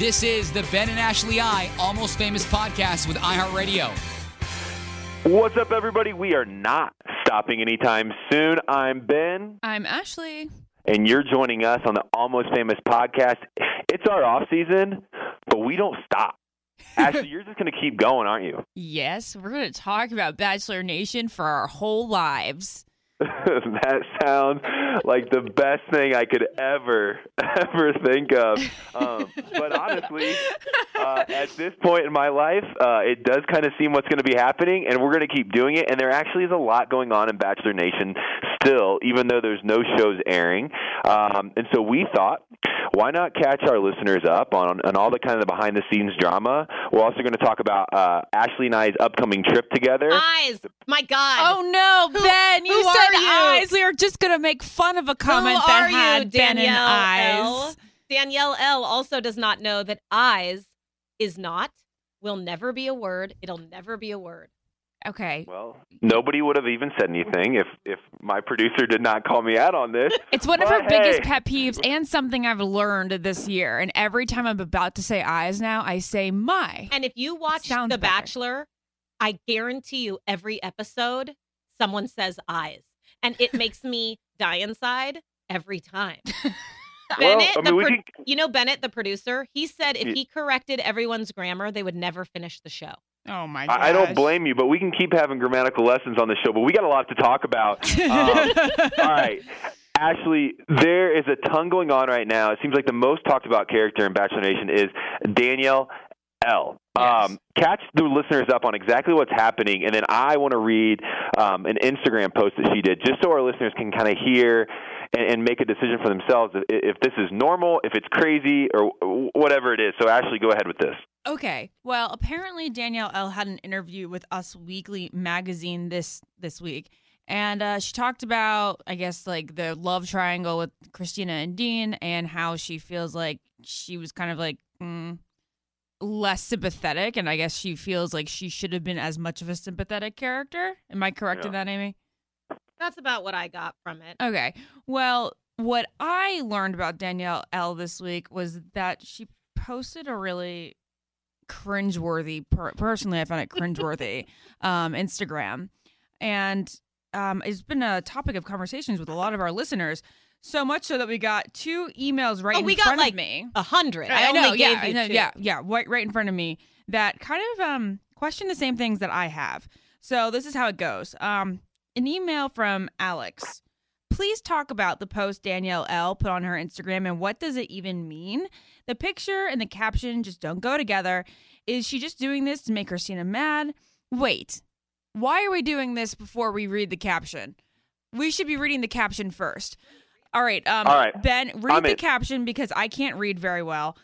This is the Ben and Ashley I Almost Famous podcast with iHeartRadio. What's up, everybody? We are not stopping anytime soon. I'm Ben, I'm Ashley. and you're joining us on the Almost Famous podcast. It's our off season, but we don't stop. Ashley, you're just going to keep going, aren't you? Yes, we're going to talk about Bachelor Nation for our whole lives. that sounds like the best thing I could ever, ever think of. Um, but honestly, uh, at this point in my life, uh, it does kind of seem what's going to be happening, and we're going to keep doing it. And there actually is a lot going on in Bachelor Nation still, even though there's no shows airing. Um, and so we thought, why not catch our listeners up on, on all the kind of behind the scenes drama? We're also going to talk about uh, Ashley and I's upcoming trip together. Eyes. My God. Oh no, Who- Ben! You who said are you? eyes. We are just going to make fun of a comment Who that had you, Ben and Danielle eyes. L? Danielle L also does not know that eyes is not, will never be a word. It'll never be a word. Okay, Well, nobody would have even said anything if if my producer did not call me out on this. it's one of But her biggest pet peeves and something I've learned this year. And every time I'm about to say eyes now, I say my. And if you watch The better. Bachelor, I guarantee you every episode someone says eyes. And it makes me die inside every time. Well, Bennett, I the mean, we pro- can- you know Bennett, the producer, he said if he corrected everyone's grammar, they would never finish the show. Oh my god! I, I don't blame you, but we can keep having grammatical lessons on the show. But we got a lot to talk about. Um, all right. Ashley, there is a ton going on right now. It seems like the most talked about character in Bachelor Nation is Danielle L. Yes. Um, catch the listeners up on exactly what's happening, and then I want to read um, an Instagram post that she did, just so our listeners can kind of hear and, and make a decision for themselves if, if this is normal, if it's crazy, or whatever it is. So, Ashley, go ahead with this. Okay. Well, apparently Danielle L had an interview with Us Weekly magazine this this week, and uh, she talked about, I guess, like the love triangle with Kristina and Dean, and how she feels like she was kind of like mm, less sympathetic, and I guess she feels like she should have been as much of a sympathetic character. Am I correct in that, Amy? That's about what I got from it. Okay. Well, what I learned about Danielle L this week was that she posted a really cringeworthy, per- personally, I found it cringeworthy, um, Instagram. And um, it's been a topic of conversations with a lot of our listeners. So much so that we got two emails right Oh, in we got, front like, of me. A hundred. I, I only know, gave yeah, you I know, yeah, yeah, right, right in front of me that kind of um question the same things that I have. So this is how it goes. Um, an email from Alex. Please talk about the post Danielle L put on her Instagram and what does it even mean? The picture and the caption just don't go together. Is she just doing this to make Kristina mad? Wait, why are we doing this before we read the caption? We should be reading the caption first. All right, um, All right, Ben, read I'm the in. caption because I can't read very well.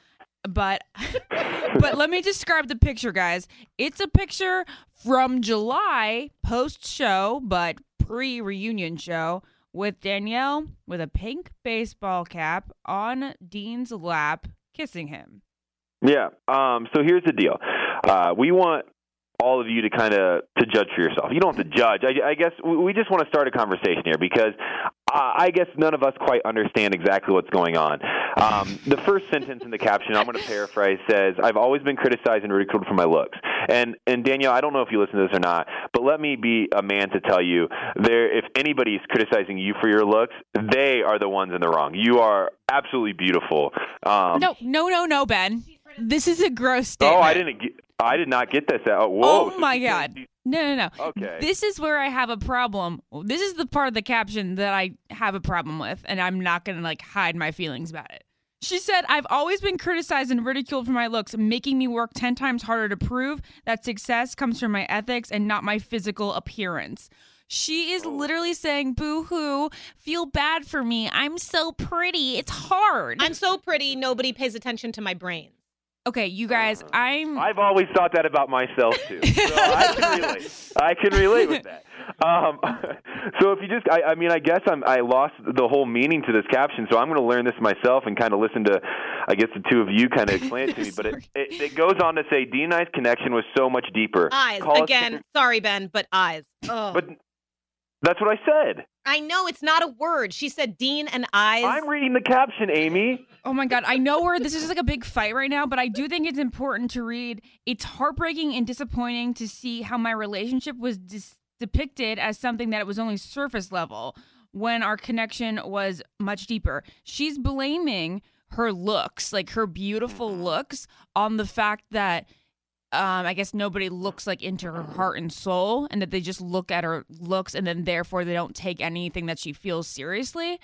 But but let me describe the picture, guys. It's a picture from July post show, but pre reunion show with Danielle with a pink baseball cap on Dean's lap, kissing him. Yeah. Um, so here's the deal. Uh, we want all of you to kind of to judge for yourself. You don't have to judge. I, I guess we just want to start a conversation here because I guess none of us quite understand exactly what's going on. Um, the first sentence in the caption, I'm going to paraphrase, says, "I've always been criticized and ridiculed for my looks." And and Danielle, I don't know if you listen to this or not, but let me be a man to tell you, there if anybody's criticizing you for your looks, they are the ones in the wrong. You are absolutely beautiful. Um, No, no, no, no, Ben. This is a gross statement. Oh, I didn't. Get, I did not get this. Oh, whoa. Oh my she God. No, no, no. Okay. This is where I have a problem. This is the part of the caption that I have a problem with, and I'm not going to like hide my feelings about it. She said, I've always been criticized and ridiculed for my looks, making me work 10 times harder to prove that success comes from my ethics and not my physical appearance. She is oh. literally saying, boo hoo, feel bad for me. I'm so pretty. It's hard. I'm so pretty, nobody pays attention to my brains. Okay, you guys, I'm. I've always thought that about myself too. So I can relate. I can relate with that. Um, so if you just, I, I mean, I guess I'm, I lost the whole meaning to this caption. So I'm going to learn this myself and kind of listen to, I guess the two of you kind of explain it to me. But it, it, it goes on to say D and I's connection was so much deeper. Eyes Call us- again. Sorry, Ben, but eyes. Oh. But that's what I said. I know it's not a word. She said Dean and eyes. I'm reading the caption, Amy. Oh my god, I know where this is like a big fight right now, but I do think it's important to read. It's heartbreaking and disappointing to see how my relationship was dis- depicted as something that it was only surface level when our connection was much deeper. She's blaming her looks, like her beautiful mm-hmm. looks, on the fact that um, I guess nobody looks like into her heart and soul, and that they just look at her looks, and then therefore they don't take anything that she feels seriously,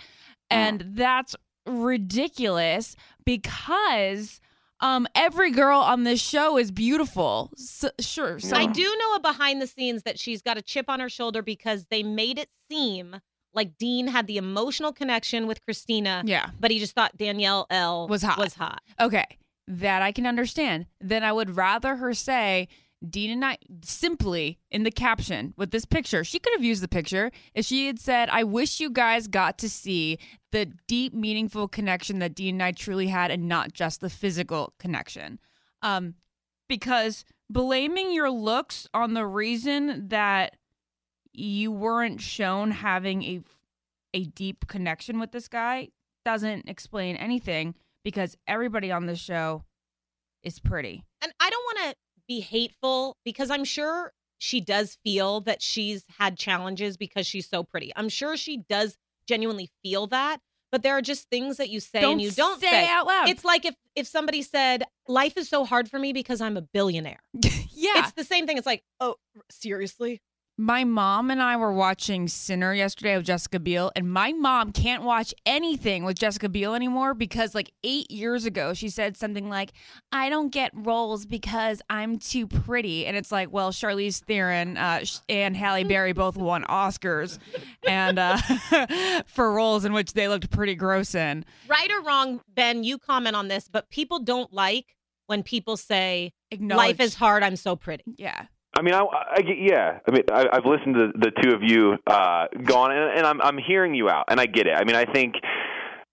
and that's ridiculous because um, every girl on this show is beautiful. So, sure, so I do know a behind the scenes that she's got a chip on her shoulder because they made it seem like Dean had the emotional connection with Kristina, Yeah. but he just thought Danielle L Was hot. Was hot. Okay, that I can understand. Then I would rather her say, Dean and I, simply in the caption with this picture, she could have used the picture if she had said, I wish you guys got to see the deep, meaningful connection that Dean and I truly had and not just the physical connection. Um, because blaming your looks on the reason that you weren't shown having a a deep connection with this guy doesn't explain anything because everybody on this show is pretty. And I don't want to be hateful because I'm sure she does feel that she's had challenges because she's so pretty. I'm sure she does genuinely feel that, but there are just things that you say and you don't say, say. out loud. It's like if if somebody said, "Life is so hard for me because I'm a billionaire." yeah. It's the same thing. It's like, "Oh, seriously?" My mom and I were watching Sinner yesterday with Jessica Biel, and my mom can't watch anything with Jessica Biel anymore because, like, eight years ago, she said something like, I don't get roles because I'm too pretty. And it's like, well, Charlize Theron uh, and Halle Berry both won Oscars and uh, for roles in which they looked pretty gross in. Right or wrong, Ben, you comment on this, but people don't like when people say, "Life is hard, I'm so pretty." Yeah. I mean, I, I yeah. I mean, I, I've listened to the two of you uh, go on, and, and I'm I'm hearing you out, and I get it. I mean, I think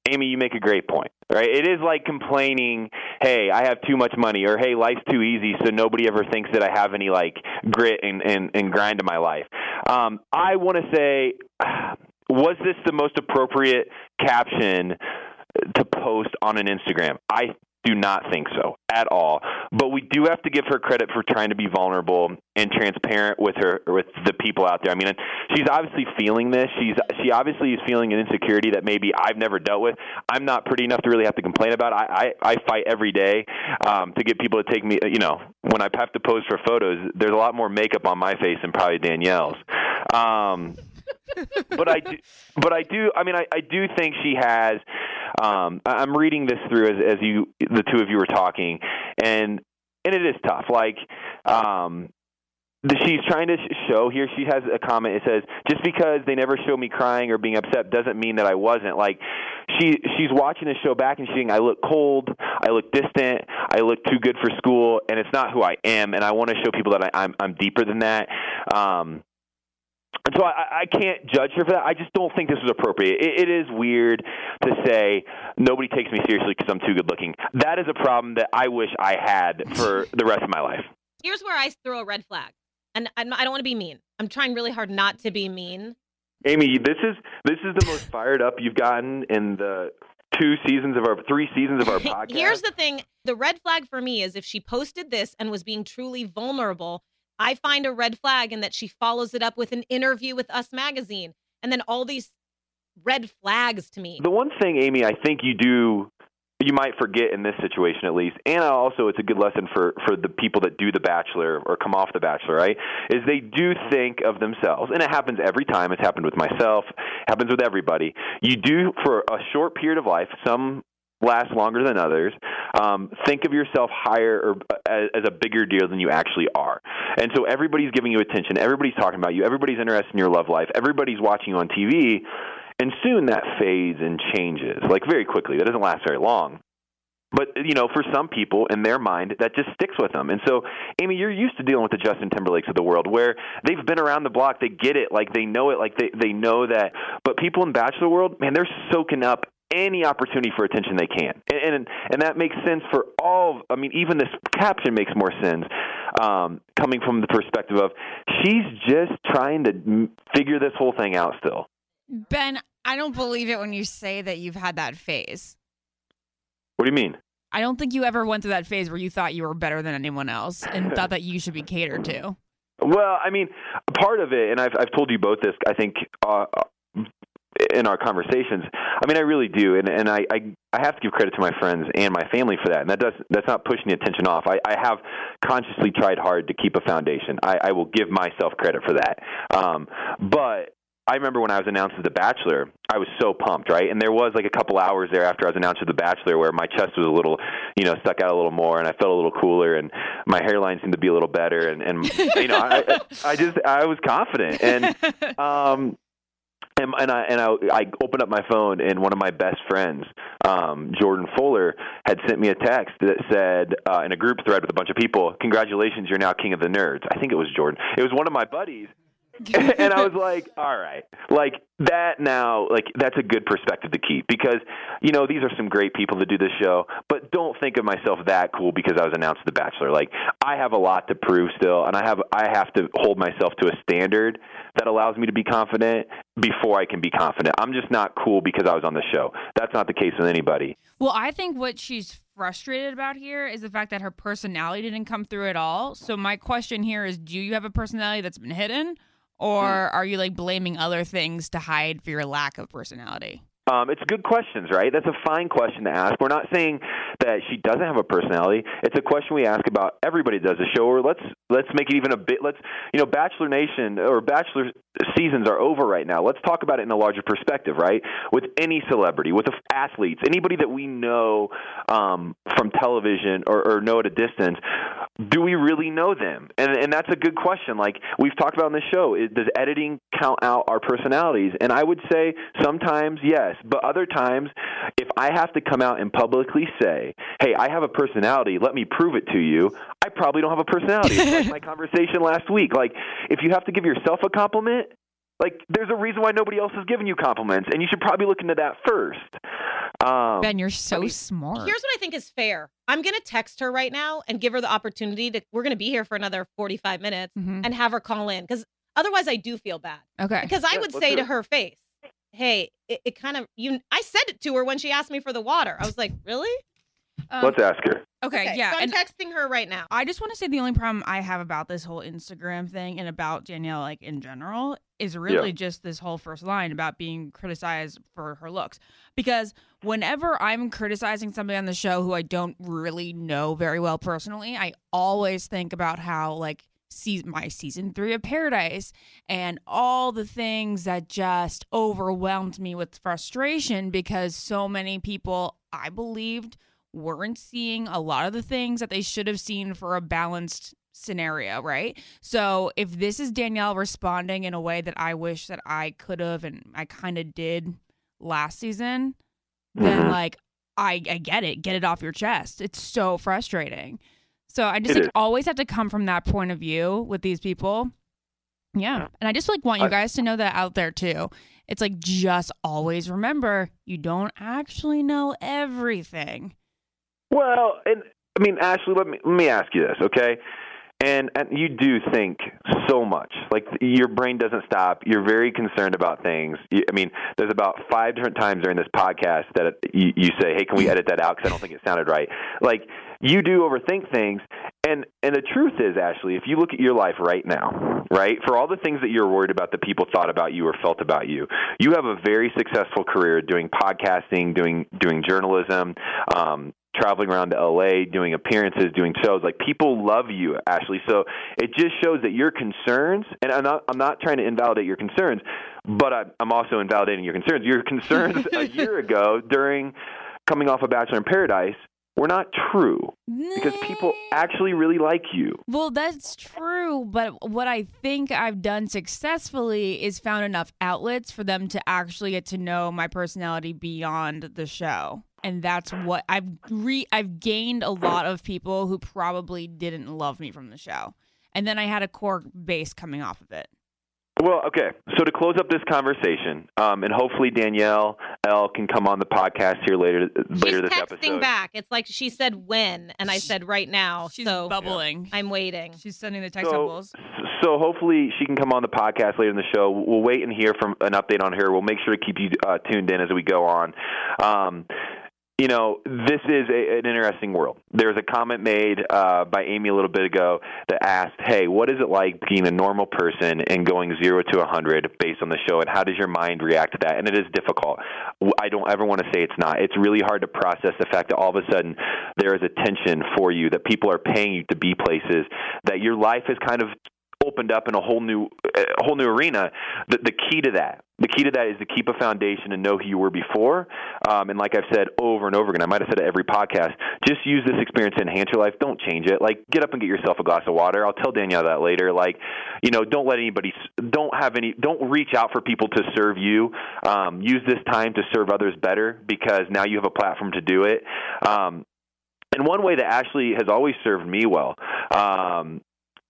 Amy, you make a great point, right? It is like complaining, "Hey, I have too much money," or "Hey, life's too easy," so nobody ever thinks that I have any like grit and and, and grind in my life. Um, I want to say, was this the most appropriate caption to post on an Instagram? I do not think so at all. But we do have to give her credit for trying to be vulnerable and transparent with her with the people out there. I mean, she's obviously feeling this. She's she obviously is feeling an insecurity that maybe I've never dealt with. I'm not pretty enough to really have to complain about. I I, I fight every day um, to get people to take me. You know, when I have to pose for photos, there's a lot more makeup on my face than probably Danielle's. Um, but I do, but I do. I mean, I, I do think she has. Um, I'm reading this through as, as you, the two of you were talking, and and it is tough. Like, um, she's trying to show here. She has a comment. It says, "Just because they never show me crying or being upset doesn't mean that I wasn't." Like, she she's watching the show back and she's saying, "I look cold. I look distant. I look too good for school, and it's not who I am. And I want to show people that I, I'm I'm deeper than that." Um, and so I, I can't judge her for that. I just don't think this was appropriate. It, it is weird to say nobody takes me seriously because I'm too good looking. That is a problem that I wish I had for the rest of my life. Here's where I throw a red flag, and I'm, I don't want to be mean. I'm trying really hard not to be mean. Amy, this is this is the most fired up you've gotten in the two seasons of our three seasons of our podcast. Here's the thing: the red flag for me is if she posted this and was being truly vulnerable. I find a red flag in that she follows it up with an interview with Us Magazine, and then all these red flags to me. The one thing, Amy, I think you do you might forget in this situation at least, and also it's a good lesson for for the people that do the Bachelor or come off the Bachelor, right? Is they do think of themselves, and it happens every time. It's happened with myself, happens with everybody. You do for a short period of life. Some last longer than others. Um, think of yourself higher or as, as a bigger deal than you actually are. And so everybody's giving you attention. Everybody's talking about you. Everybody's interested in your love life. Everybody's watching you on TV. And soon that fades and changes, like very quickly. That doesn't last very long. But you know, for some people in their mind, that just sticks with them. And so, Amy, you're used to dealing with the Justin Timberlakes of the world, where they've been around the block, they get it, like they know it, like they they know that. But people in Bachelor world, man, they're soaking up any opportunity for attention they can, and and, and that makes sense for all. I mean, even this caption makes more sense um, coming from the perspective of she's just trying to m- figure this whole thing out still. Ben, I don't believe it when you say that you've had that phase. What do you mean? I don't think you ever went through that phase where you thought you were better than anyone else and thought that you should be catered to. Well, I mean, part of it, and I've I've told you both this. I think uh, in our conversations. I mean, I really do, and and I, I I have to give credit to my friends and my family for that. And that does that's not pushing the attention off. I, I have consciously tried hard to keep a foundation. I, I will give myself credit for that. Um, but I remember when I was announced as The Bachelor, I was so pumped, right? And there was like a couple hours there after I was announced as The Bachelor where my chest was a little, you know, stuck out a little more, and I felt a little cooler, and my hairline seemed to be a little better, and and you know, I, I just I was confident, and um, and, and I and I, I opened up my phone, and one of my best friends, um, Jordan Fuller, had sent me a text that said uh, in a group thread with a bunch of people, "Congratulations, you're now king of the nerds." I think it was Jordan. It was one of my buddies. and I was like, all right, like that now, like that's a good perspective to keep because, you know, these are some great people to do this show, but don't think of myself that cool because I was announced The Bachelor. Like I have a lot to prove still, and I have I have to hold myself to a standard that allows me to be confident before I can be confident. I'm just not cool because I was on the show. That's not the case with anybody. Well, I think what she's frustrated about here is the fact that her personality didn't come through at all. So my question here is do you have a personality that's been hidden? Or mm. are you like blaming other things to hide for your lack of personality? Um, it's good questions, right? That's a fine question to ask. We're not saying that she doesn't have a personality. It's a question we ask about everybody does a show. Or let's let's make it even a bit. Let's you know, Bachelor Nation or Bachelor seasons are over right now. Let's talk about it in a larger perspective, right? With any celebrity, with athletes, anybody that we know um, from television or, or know at a distance, do we really know them? And and that's a good question. Like we've talked about on the show, does editing count out our personalities? And I would say sometimes yes, but other times, if I have to come out and publicly say, "Hey, I have a personality. Let me prove it to you," I probably don't have a personality. like my conversation last week. Like if you have to give yourself a compliment, like there's a reason why nobody else has given you compliments, and you should probably look into that first. Um, ben, you're so I mean, smart. Here's what I think is fair. I'm gonna text her right now and give her the opportunity to. We're gonna be here for another 45 minutes Mhm. and have her call in because otherwise I do feel bad. Okay. Because I Yeah, would say to her face, "Hey, it, it kind of you." I said it to her when she asked me for the water. I was like, "Really?" Um, let's ask her. okay, yeah. So I'm and texting her right now. I just want to say the only problem I have about this whole Instagram thing and about Danielle, like in general, is really Yeah. just this whole first line about being criticized for her looks. Because whenever I'm criticizing somebody on the show who I don't really know very well personally, I always think about how, like, see my season three of Paradise and all the things that just overwhelmed me with frustration because so many people I believed weren't seeing a lot of the things that they should have seen for a balanced scenario, right? So if this is Danielle responding in a way that I wish that I could have and I kind of did last season, then Mhm. like I I get it, get it off your chest. It's so frustrating. So I just It like is. always have to come from that point of view with these people. Yeah. And I just like want you guys to know that out there too. It's like just always remember you don't actually know everything. Well, and I mean, Ashley, let me let me ask you this, okay? And and you do think so much. Like your brain doesn't stop. You're very concerned about things. You, I mean, there's about five different times during this podcast that you, you say, "Hey, can we edit that out?" Because I don't think it sounded right. Like you do overthink things. And and the truth is, Ashley, if you look at your life right now, right, for all the things that you're worried about, that people thought about you or felt about you, you have a very successful career doing podcasting, doing doing journalism. Um, traveling around to LA, doing appearances, doing shows. Like people love you, Ashley. So it just shows that your concerns, and I'm not, I'm not trying to invalidate your concerns, but I, I'm also invalidating your concerns. Your concerns a year ago during coming off of Bachelor in Paradise were not true because people actually really like you. Well, that's true, but what I think I've done successfully is found enough outlets for them to actually get to know my personality beyond the show. And that's what I've re I've gained a lot of people who probably didn't love me from the show. And then I had a core base coming off of it. Well, okay. So to close up this conversation, um, and hopefully Danielle L can come on the podcast here later later She's this texting episode. back. It's like she said when, and I said right now. She's so bubbling. I'm waiting. She's sending the text So, bubbles. so hopefully she can come on the podcast later in the show. We'll wait and hear from an update on her. We'll make sure to keep you uh, tuned in as we go on. Um, you know, this is a, an interesting world. There was a comment made uh, by Amy a little bit ago that asked, "Hey, what is it like being a normal person and going zero to a hundred based on the show, and how does your mind react to that?" And it is difficult. I don't ever want to say it's not. It's really hard to process the fact that all of a sudden there is attention for you, that people are paying you to be places, that your life is kind of opened up in a whole new a whole new arena. The, the key to that, the key to that is to keep a foundation and know who you were before. Um, and like I've said over and over again, I might have said it every podcast. Just use this experience to enhance your life. Don't change it. Like get up and get yourself a glass of water. I'll tell Danielle that later. Like, you know, don't let anybody, don't have any, don't reach out for people to serve you. Um, use this time to serve others better because now you have a platform to do it. Um, and one way that Ashley has always served me well um,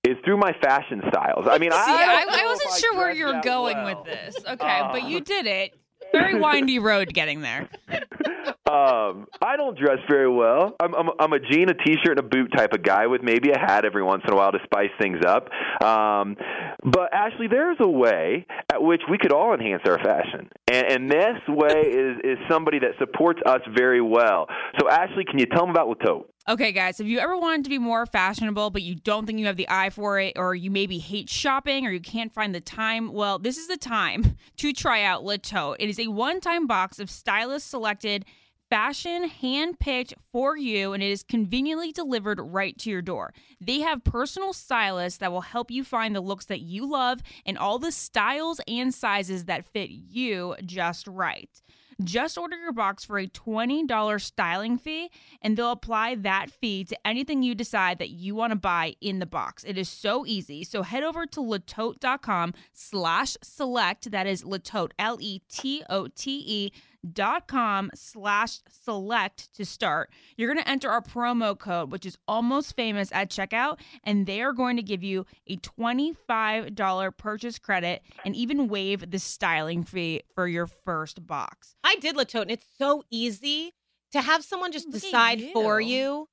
is through my fashion styles. I mean, See, I, I, I, wasn't I sure where you were going well. with this. Okay, but you Uh, did it. Very windy road getting there. um, I don't dress very well. I'm, I'm I'm a jean, a t-shirt, and a boot type of guy with maybe a hat every once in a while to spice things up. Um, but Ashley, there's a way at which we could all enhance our fashion, and, and this way is is somebody that supports us very well. So Ashley, can you tell them about Le Tote? Okay, guys, if you ever wanted to be more fashionable, but you don't think you have the eye for it, or you maybe hate shopping, or you can't find the time, well, this is the time to try out Le Tote. It is a one time box of stylist selected fashion handpicked for you, and it is conveniently delivered right to your door. They have personal stylists that will help you find the looks that you love and all the styles and sizes that fit you just right. Just order your box for a $20 styling fee, and they'll apply that fee to anything you decide that you want to buy in the box. It is so easy. So head over to letote.com slash select. That is latote, L-E-T-O-T-E dot com slash select to start. You're going to enter our promo code, which is almost famous at checkout, and they are going to give you a $25 purchase credit and even waive the styling fee for your first box. I did Le Tote, and it's so easy to have someone just Look at decide for you. you.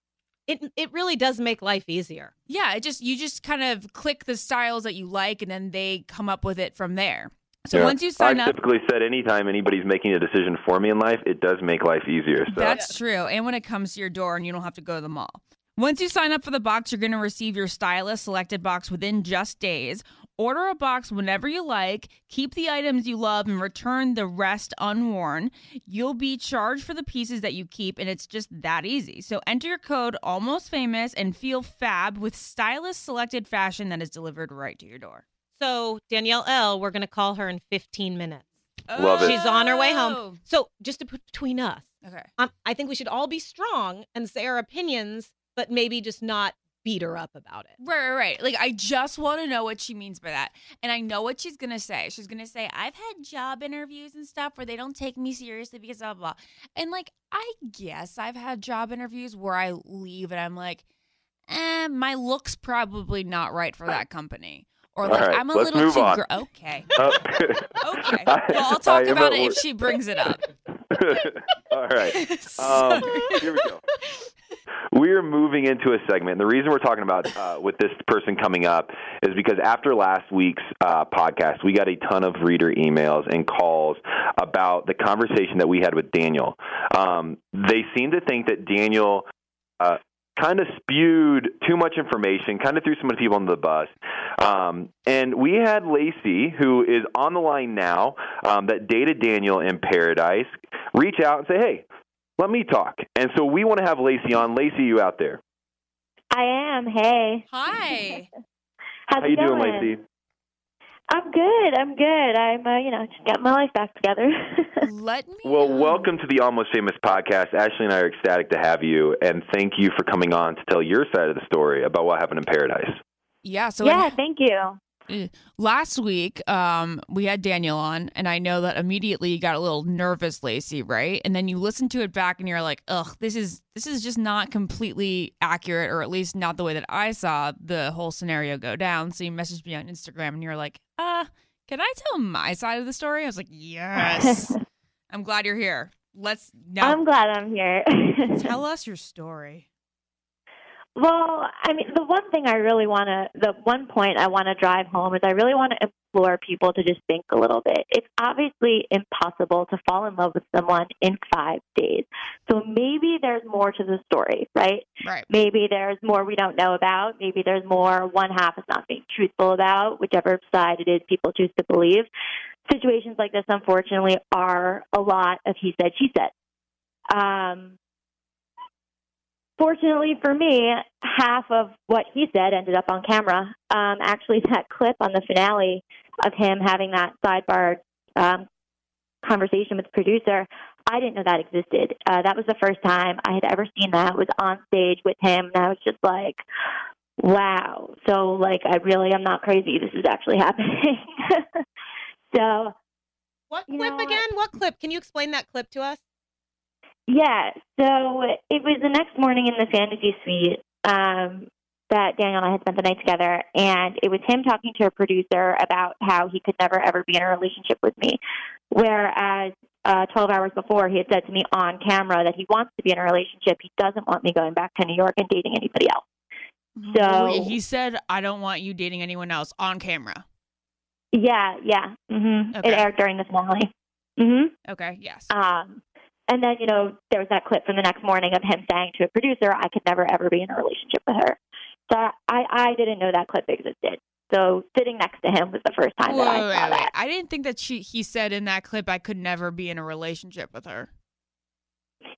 It it really does make life easier. Yeah, it just you just kind of click the styles that you like and then they come up with it from there. So Yeah. once you sign I've up, typically said anytime anybody's making a decision for me in life, it does make life easier. So. That's true. And when it comes to your door and you don't have to go to the mall. Once you sign up for the box, you're going to receive your stylist selected box within just days. Order a box whenever you like, keep the items you love, and return the rest unworn. You'll be charged for the pieces that you keep, and it's just that easy. So enter your code Almost Famous and feel fab with stylist selected fashion that is delivered right to your door. So Danielle L, we're gonna call her in 15 minutes. Love it. She's on her way Oh. home. So just to put between us, Okay. um, I think we should all be strong and say our opinions, but maybe just not beat her up about it. Right, right, right. Like I just want to know what she means by that. And I know what she's gonna say. She's gonna say, I've had job interviews and stuff where they don't take me seriously because blah blah. blah. And like I guess I've had job interviews where I leave and I'm like, eh, my look's probably not right for that company. Or like right, I'm a let's little move too on. gr- okay. Oh. Okay. Well, I'll talk about it if she brings it up. All right. Um, here we go. We're moving into a segment. The reason we're talking about uh, with this person coming up is because after last week's uh, podcast, we got a ton of reader emails and calls about the conversation that we had with Daniel. Um, they seem to think that Daniel uh, kind of spewed too much information, kind of threw some of the people under the bus. Um, and we had Lacey, who is on the line now, um, that dated Daniel in Paradise, reach out and say, hey, let me talk. And so we want to have Lacey on. Lacey, you out there? I am. Hey. Hi. How's How you doing, going? Lacey? I'm good. I'm good. I'm, uh, you know, just got my life back together. Let me Well, know. welcome to the Almost Famous podcast. Ashley and I are ecstatic to have you, and thank you for coming on to tell your side of the story about what happened in Paradise. Yeah, so yeah, in- thank you. Last week um we had daniel on and i know that immediately you got a little nervous lacey right and then you listen to it back and you're like ugh this is this is just not completely accurate or at least not the way that i saw the whole scenario go down so you messaged me on instagram and you're like uh Can I tell my side of the story? I was like, yes. I'm glad you're here. Let's now I'm glad I'm here. tell us your story. Well, I mean, the one thing I really want to, the one point I want to drive home is I really want to implore people to just think a little bit. It's obviously impossible to fall in love with someone in five days. So maybe there's more to the story, right? Right. Maybe there's more we don't know about. Maybe there's more one half is not being truthful about, whichever side it is people choose to believe. Situations like this, unfortunately, are a lot of he said, she said. Um, fortunately for me, half of what he said ended up on camera. Um, actually, that clip on the finale of him having that sidebar um, conversation with the producer, I didn't know that existed. Uh, that was the first time I had ever seen that. Was on stage with him, and I was just like, "Wow!" So, like, I really am not crazy. This is actually happening. so, What clip know again? What clip? Can you explain that clip to us? Yeah, so it was the next morning in the fantasy suite um, that Daniel and I had spent the night together, and it was him talking to a producer about how he could never ever be in a relationship with me. Whereas uh, 12 hours before, he had said to me on camera that he wants to be in a relationship. He doesn't want me going back to New York and dating anybody else. So- Wait, he said, I don't want you dating anyone else on camera. Yeah, yeah. hmm Okay. It aired during the finale. hmm Okay, yes. Um, and then, you know, there was that clip from the next morning of him saying to a producer, I could never ever be in a relationship with her. So I, I didn't know that clip existed. So sitting next to him was the first time Wait, that I wait, saw wait, wait. that. I didn't think that she he said in that clip I could never be in a relationship with her.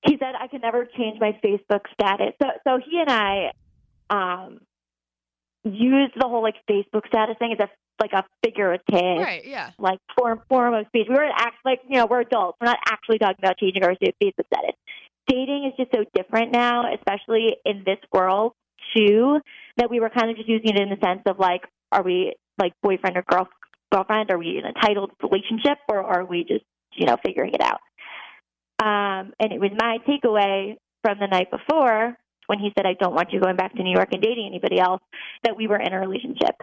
He said I could never change my Facebook status. So so he and I um used the whole like Facebook status thing as a like a figurative Right, yeah. like form form of speech. We weren't act like you know we're adults. We're not actually talking about changing our Facebook status. Dating is just so different now, especially in this world too. That we were kind of just using it in the sense of like, are we like boyfriend or girl girlfriend? Are we in a titled relationship, or are we just you know figuring it out? Um, and it was my takeaway from the night before when he said, "I don't want you going back to New York and dating anybody else," that we were in a relationship.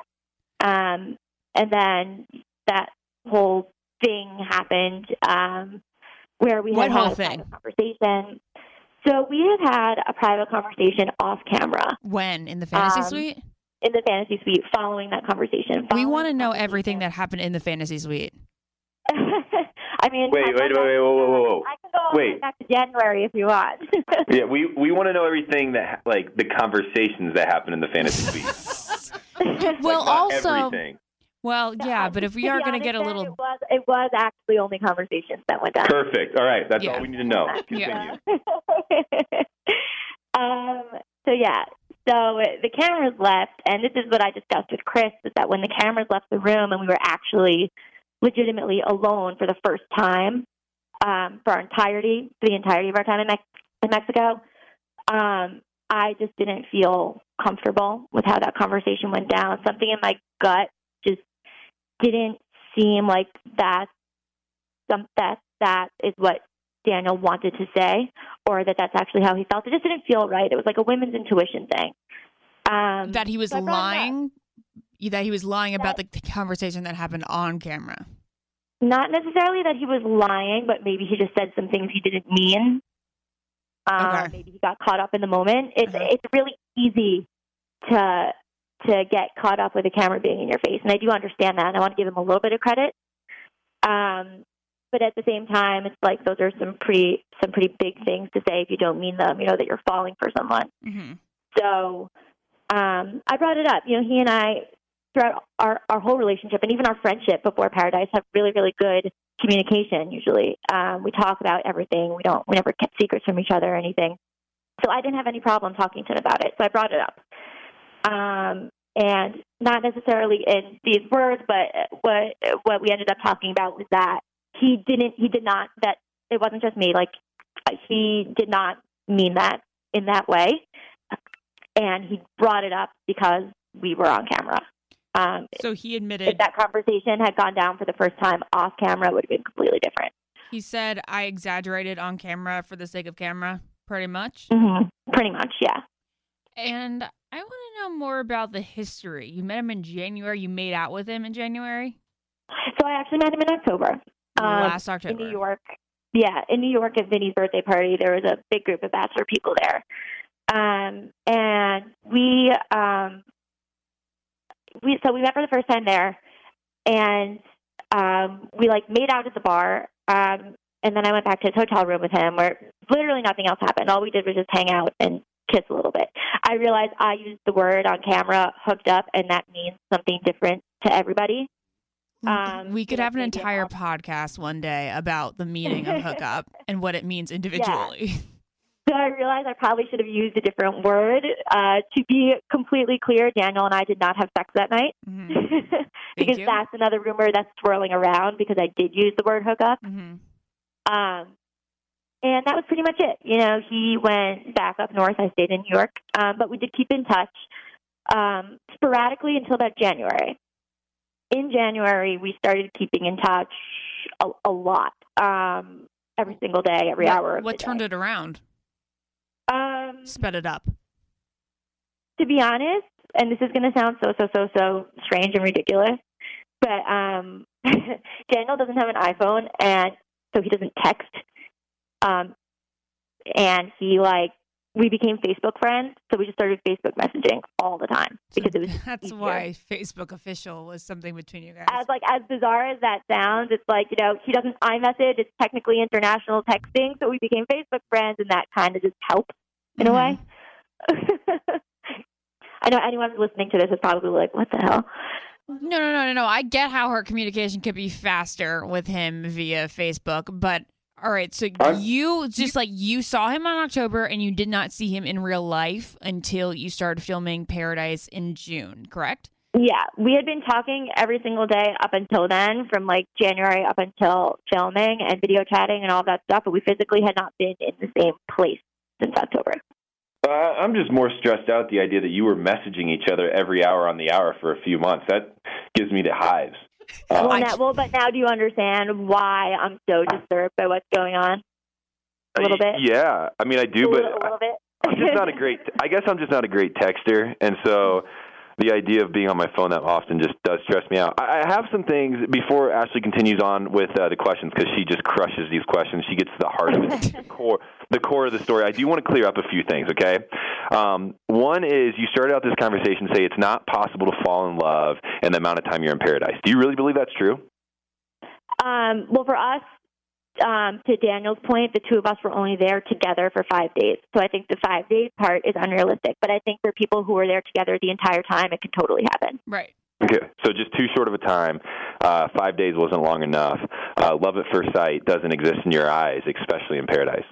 Um, and then that whole thing happened um, where we had had a thing? private conversation. So we had had a private conversation off camera When in the fantasy Um, suite? in the fantasy suite following that conversation. We want to know everything that happened in the fantasy suite. I mean, Wait, I wait, can wait, go- wait, whoa, whoa, whoa, whoa. I can go all the way Wait. back to January if you want. Yeah, we we want to know everything that like the conversations that happen in the fantasy suite. Well, Not also, everything. Well, yeah, but if we are going to get a little, it was it was actually only conversations that went down. Perfect. All right, that's Yeah. all we need to know. Yeah. Um, so yeah, so the cameras left, and this is what I discussed with Chris: is that when the cameras left the room and we were actually legitimately alone for the first time um, for our entirety, for the entirety of our time in, Mex- in Mexico, um, I just didn't feel comfortable with how that conversation went down. Something in my gut just didn't seem like that. Some that that is what Daniel wanted to say, or that that's actually how he felt. It just didn't feel right. It was like a women's intuition thing. Um, that he was so I up. lying, that he was lying about the conversation that happened on camera. Not necessarily that he was lying, but maybe he just said some things he didn't mean. Um, Okay. Maybe he got caught up in the moment. It's Uh-huh. it's really easy to to get caught up with a camera being in your face, and I do understand that. And I want to give him a little bit of credit. Um, but at the same time, it's like those are some pretty some pretty big things to say if you don't mean them. You know that you're falling for someone. hmm So um, I brought it up. You know, he and I, throughout our, our whole relationship and even our friendship before Paradise, have really, really good communication. Usually, um, we talk about everything. We don't. We never kept secrets from each other or anything. So I didn't have any problem talking to him about it. So I brought it up, um, and not necessarily in these words, but what what we ended up talking about was that he didn't. He did not. That it wasn't just me. Like he did not mean that in that way and he brought it up because we were on camera. Um, So he if admitted, that conversation had gone down for the first time off camera, it would have been completely different. he said, I exaggerated on camera for the sake of camera, pretty much. Mm-hmm. Pretty much, yeah. And I want to know more about the history. You met him in January. You made out with him in January. So I actually met him in October. Um, Last October. in New York. Yeah, in New York at Vinny's birthday party, there was a big group of bachelor people there, um, and we um, we so we met for the first time there, and um, we like made out at the bar, um, and then I went back to his hotel room with him, where literally nothing else happened. All we did was just hang out and kiss a little bit. I realize I used the word on camera, hooked up, and that means something different to everybody. Um, we could have an entire podcast one day about the meaning of hookup and what it means individually. So I realized I probably should have used a different word. Uh, to be completely clear, Daniel and I did not have sex that night Mhm. because you. that's another rumor that's swirling around because I did use the word hookup. Mhm. Um, and that was pretty much it. You know, he went back up north. I stayed in New York, um, but we did keep in touch um, sporadically until about January. In January, we started keeping in touch a, a lot, um, every single day, every hour. What turned day. it around? Um, Sped it up. to be honest, and this is going to sound so so so so strange and ridiculous, but um, Daniel doesn't have an iPhone, and so he doesn't text. Um, and he like we became Facebook friends, so we just started Facebook messaging all the time because it was That's easier. why Facebook official was something between you guys. As like as bizarre as that sounds, it's like you know he doesn't iMessage. It's technically international texting, so we became Facebook friends, and that kind of just helped in a way. I know anyone listening to this is probably like, "What the hell?" No, no, no, no, no. I get how her communication could be faster with him via Facebook, but all right. So I'm- you just like you saw him on October and you did not see him in real life until you started filming Paradise in June, correct? Yeah, we had been talking every single day up until then, from like January up until filming and video chatting and all that stuff, but we physically had not been in the same place since October. Uh, I'm just more stressed out the idea that you were messaging each other every hour on the hour for a few months. That gives me the hives. Uh, well, I- now, well, but now do you understand why I'm so disturbed by what's going on? A little bit. Yeah, I mean I do, a but little, a little bit. I'm just not a great. I guess I'm just not a great texter, and so the idea of being on my phone that often just does stress me out. I I have some things before Ashley continues on with uh, the questions because she just crushes these questions. She gets to the heart of it, the core, the core of the story. I do want to clear up a few things. Okay, um, one is you started out this conversation say it's not possible to fall in love in the amount of time you're in paradise. Do you really believe that's true? Um, well, for us, um, to Daniel's point, the two of us were only there together for five days. So I think the five days part is unrealistic. But I think for people who were there together the entire time, it could totally happen. Right. Okay, so just too short of a time. Uh, five days wasn't long enough. Uh, love at first sight doesn't exist in your eyes, especially in paradise.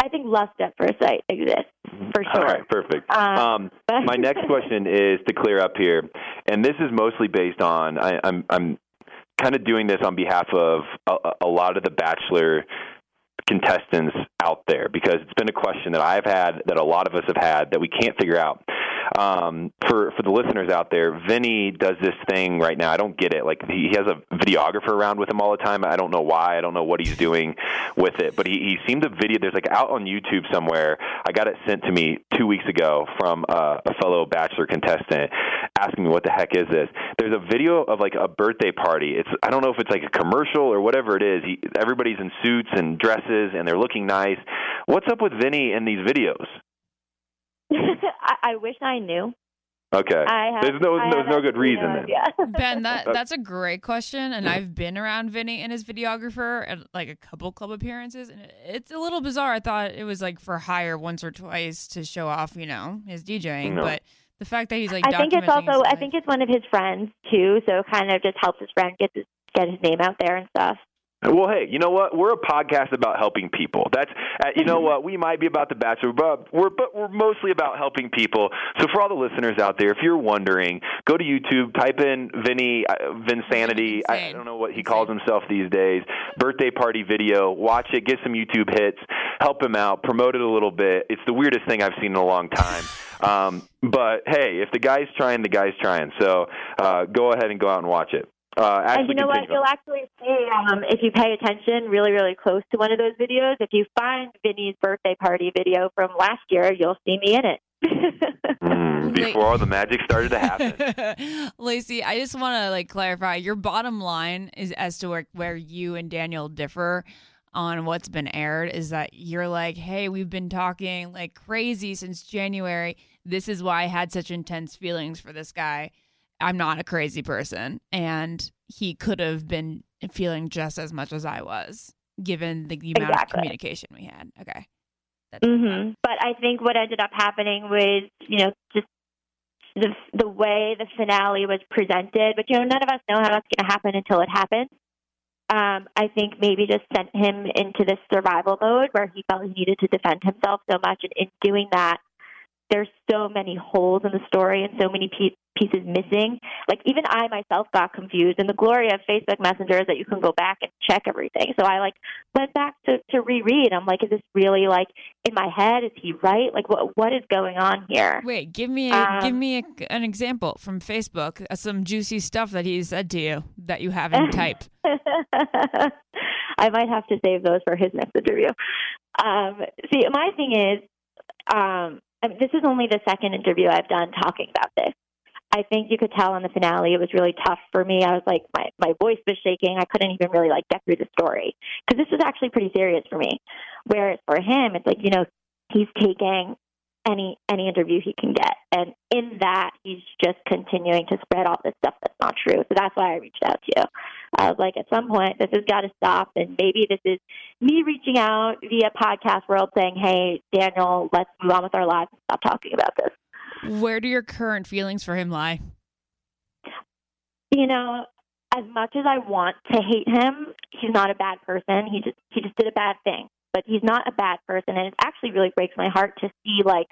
I think lust at first sight exists for sure. right, perfect. Um, Um, my next question is to clear up here, and this is mostly based on I, I'm I'm kind of doing this on behalf of a, a lot of the Bachelor contestants out there because it's been a question that I've had that a lot of us have had that we can't figure out. Um, for for the listeners out there, Vinny does this thing right now. I don't get it. Like he, has a videographer around with him all the time. I don't know why. I don't know what he's doing with it. But he, he seemed to video. There's like out on YouTube somewhere. I got it sent to me two weeks ago from uh, a fellow Bachelor contestant asking me what the heck is this. There's a video of like a birthday party. It's I don't know if it's like a commercial or whatever it is. He, everybody's in suits and dresses and they're looking nice. What's up with Vinny in these videos? I, I wish I knew. Okay. I have, There's no- I there's have no good reason no then. Ben, that that's a great question, and I've been around Vinny and his videographer at like a couple club appearances, and it's a little bizarre. I thought it was like for hire once or twice to show off, you know, his DJing, No. but the fact that he's like, I think it's also I think it's one of his friends too, so it kind of just helps his friend get his, get his name out there and stuff. Well, hey, you know what? We're a podcast about helping people. That's uh, you know what? We might be about the Bachelor, but we're but we're mostly about helping people. So for all the listeners out there, if you're wondering, go to YouTube, type in Vinny uh, Vinsanity. I, I don't know what he calls himself these days. Birthday party video. Watch it. Get some YouTube hits. Help him out. Promote it a little bit. It's the weirdest thing I've seen in a long time. Um, but hey, if the guy's trying, the guy's trying. So uh, go ahead and go out and watch it. Uh, and you know what? You'll actually see um, if you pay attention really, really close to one of those videos. If you find Vinny's birthday party video from last year, you'll see me in it. Mm, before all the magic started to happen. Lacey, I just want to like clarify your bottom line is as to where, where you and Daniel differ on what's been aired is that you're like, hey, we've been talking like crazy since January. This is why I had such intense feelings for this guy. I'm not a crazy person. And he could have been feeling just as much as I was, given the, the amount of communication we had. Okay. That's hmm But I think what ended up happening was, you know, just the the way the finale was presented. But you know, none of us know how that's going to happen until it happens. Um, I think maybe just sent him into this survival mode where he felt he needed to defend himself so much, and in doing that, there's so many holes in the story and so many pe- pieces missing. Like even I myself got confused. And the glory of Facebook Messenger is that you can go back and check everything. So I like went back to to reread. I'm like, is this really like in my head? Is he right? Like what what is going on here? Wait, give me a, give Um, me a, an example from Facebook, uh, some juicy stuff that he said to you that you haven't typed. I might have to save those for his next interview. Um, see, my thing is, um, this is only the second interview I've done talking about this. I think you could tell in the finale it was really tough for me. I was like, my my voice was shaking. I couldn't even really like get through the story because this was actually pretty serious for me. Whereas for him, it's like you know he's taking any any interview he can get, and in that he's just continuing to spread all this stuff that's not true. So that's why I reached out to you. I was like, at some point, this has got to stop, and maybe this is me reaching out via podcast world saying, "Hey, Daniel, let's move on with our lives and stop talking about this." Where do your current feelings for him lie? You know, as much as I want to hate him, he's not a bad person. He just he just did a bad thing, but he's not a bad person, and it actually really breaks my heart to see like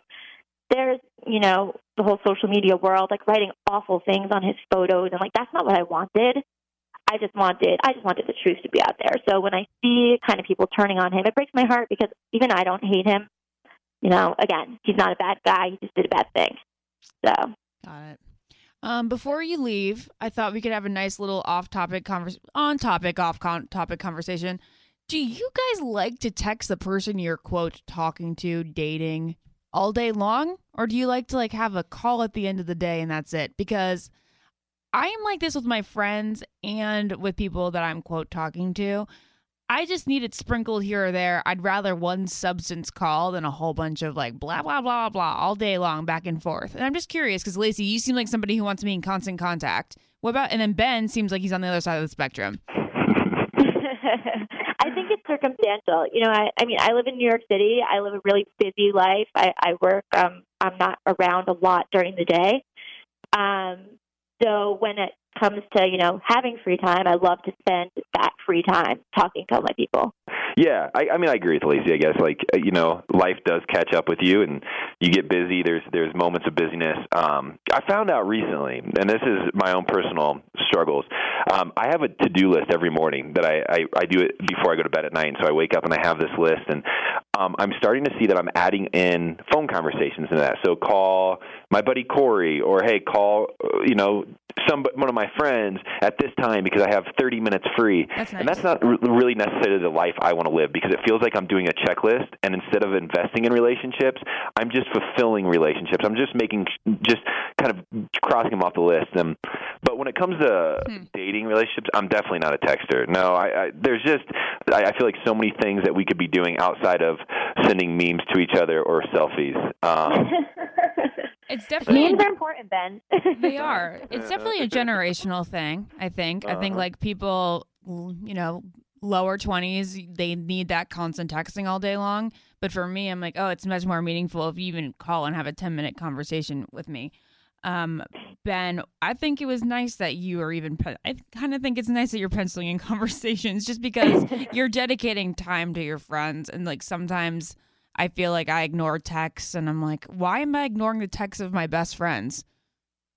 there's you know the whole social media world like writing awful things on his photos, and like that's not what I wanted. I just wanted I just wanted the truth to be out there. So when I see kind of people turning on him, it breaks my heart because even I don't hate him. You know, again, he's not a bad guy. He just did a bad thing. So Got it. Um, before you leave, I thought we could have a nice little off-topic convers on-topic, off-topic conversation. Do you guys like to text the person you're quote talking to, dating all day long, or do you like to like have a call at the end of the day and that's it? Because I am like this with my friends and with people that I'm quote talking to. I just need it sprinkled here or there. I'd rather one substance call than a whole bunch of like blah blah blah blah all day long back and forth. And I'm just curious because Lacey, you seem like somebody who wants to be in constant contact. What about and then Ben seems like he's on the other side of the spectrum. I think it's circumstantial. You know, I, I mean, I live in New York City. I live a really busy life. I, I work. Um, I'm not around a lot during the day. Um, so when it comes to you know having free time, I love to spend that free time talking to all my people. Yeah, I, I mean, I agree with Lacey. I guess like uh, you know, life does catch up with you, and you get busy. There's there's moments of busyness. Um, I found out recently, and this is my own personal struggles. Um, I have a to do list every morning that I, I I do it before I go to bed at night. And so I wake up and I have this list, and um, I'm starting to see that I'm adding in phone conversations into that. So call my buddy Corey, or hey, call uh, you know some one of my friends at this time because I have 30 minutes free. That's nice. And that's not r- really necessarily the life I want to live because it feels like I'm doing a checklist, and instead of investing in relationships, I'm just fulfilling relationships. I'm just making just kind of crossing them off the list. And but when it comes to Hmm. dating relationships, I'm definitely not a texter. No, I, I there's just I, I feel like so many things that we could be doing outside of sending memes to each other or selfies. Um, It's definitely Memes are important, Ben. they are. It's definitely a generational thing. I think. I think Uh-huh. like people, you know, lower twenties, they need that constant texting all day long. But for me, I'm like, oh, it's much more meaningful if you even call and have a ten minute conversation with me. Um, Ben, I think it was nice that you are even. Pe- I kind of think it's nice that you're penciling in conversations, just because you're dedicating time to your friends, and like sometimes I feel like I ignore texts, and I'm like, why am I ignoring the texts of my best friends?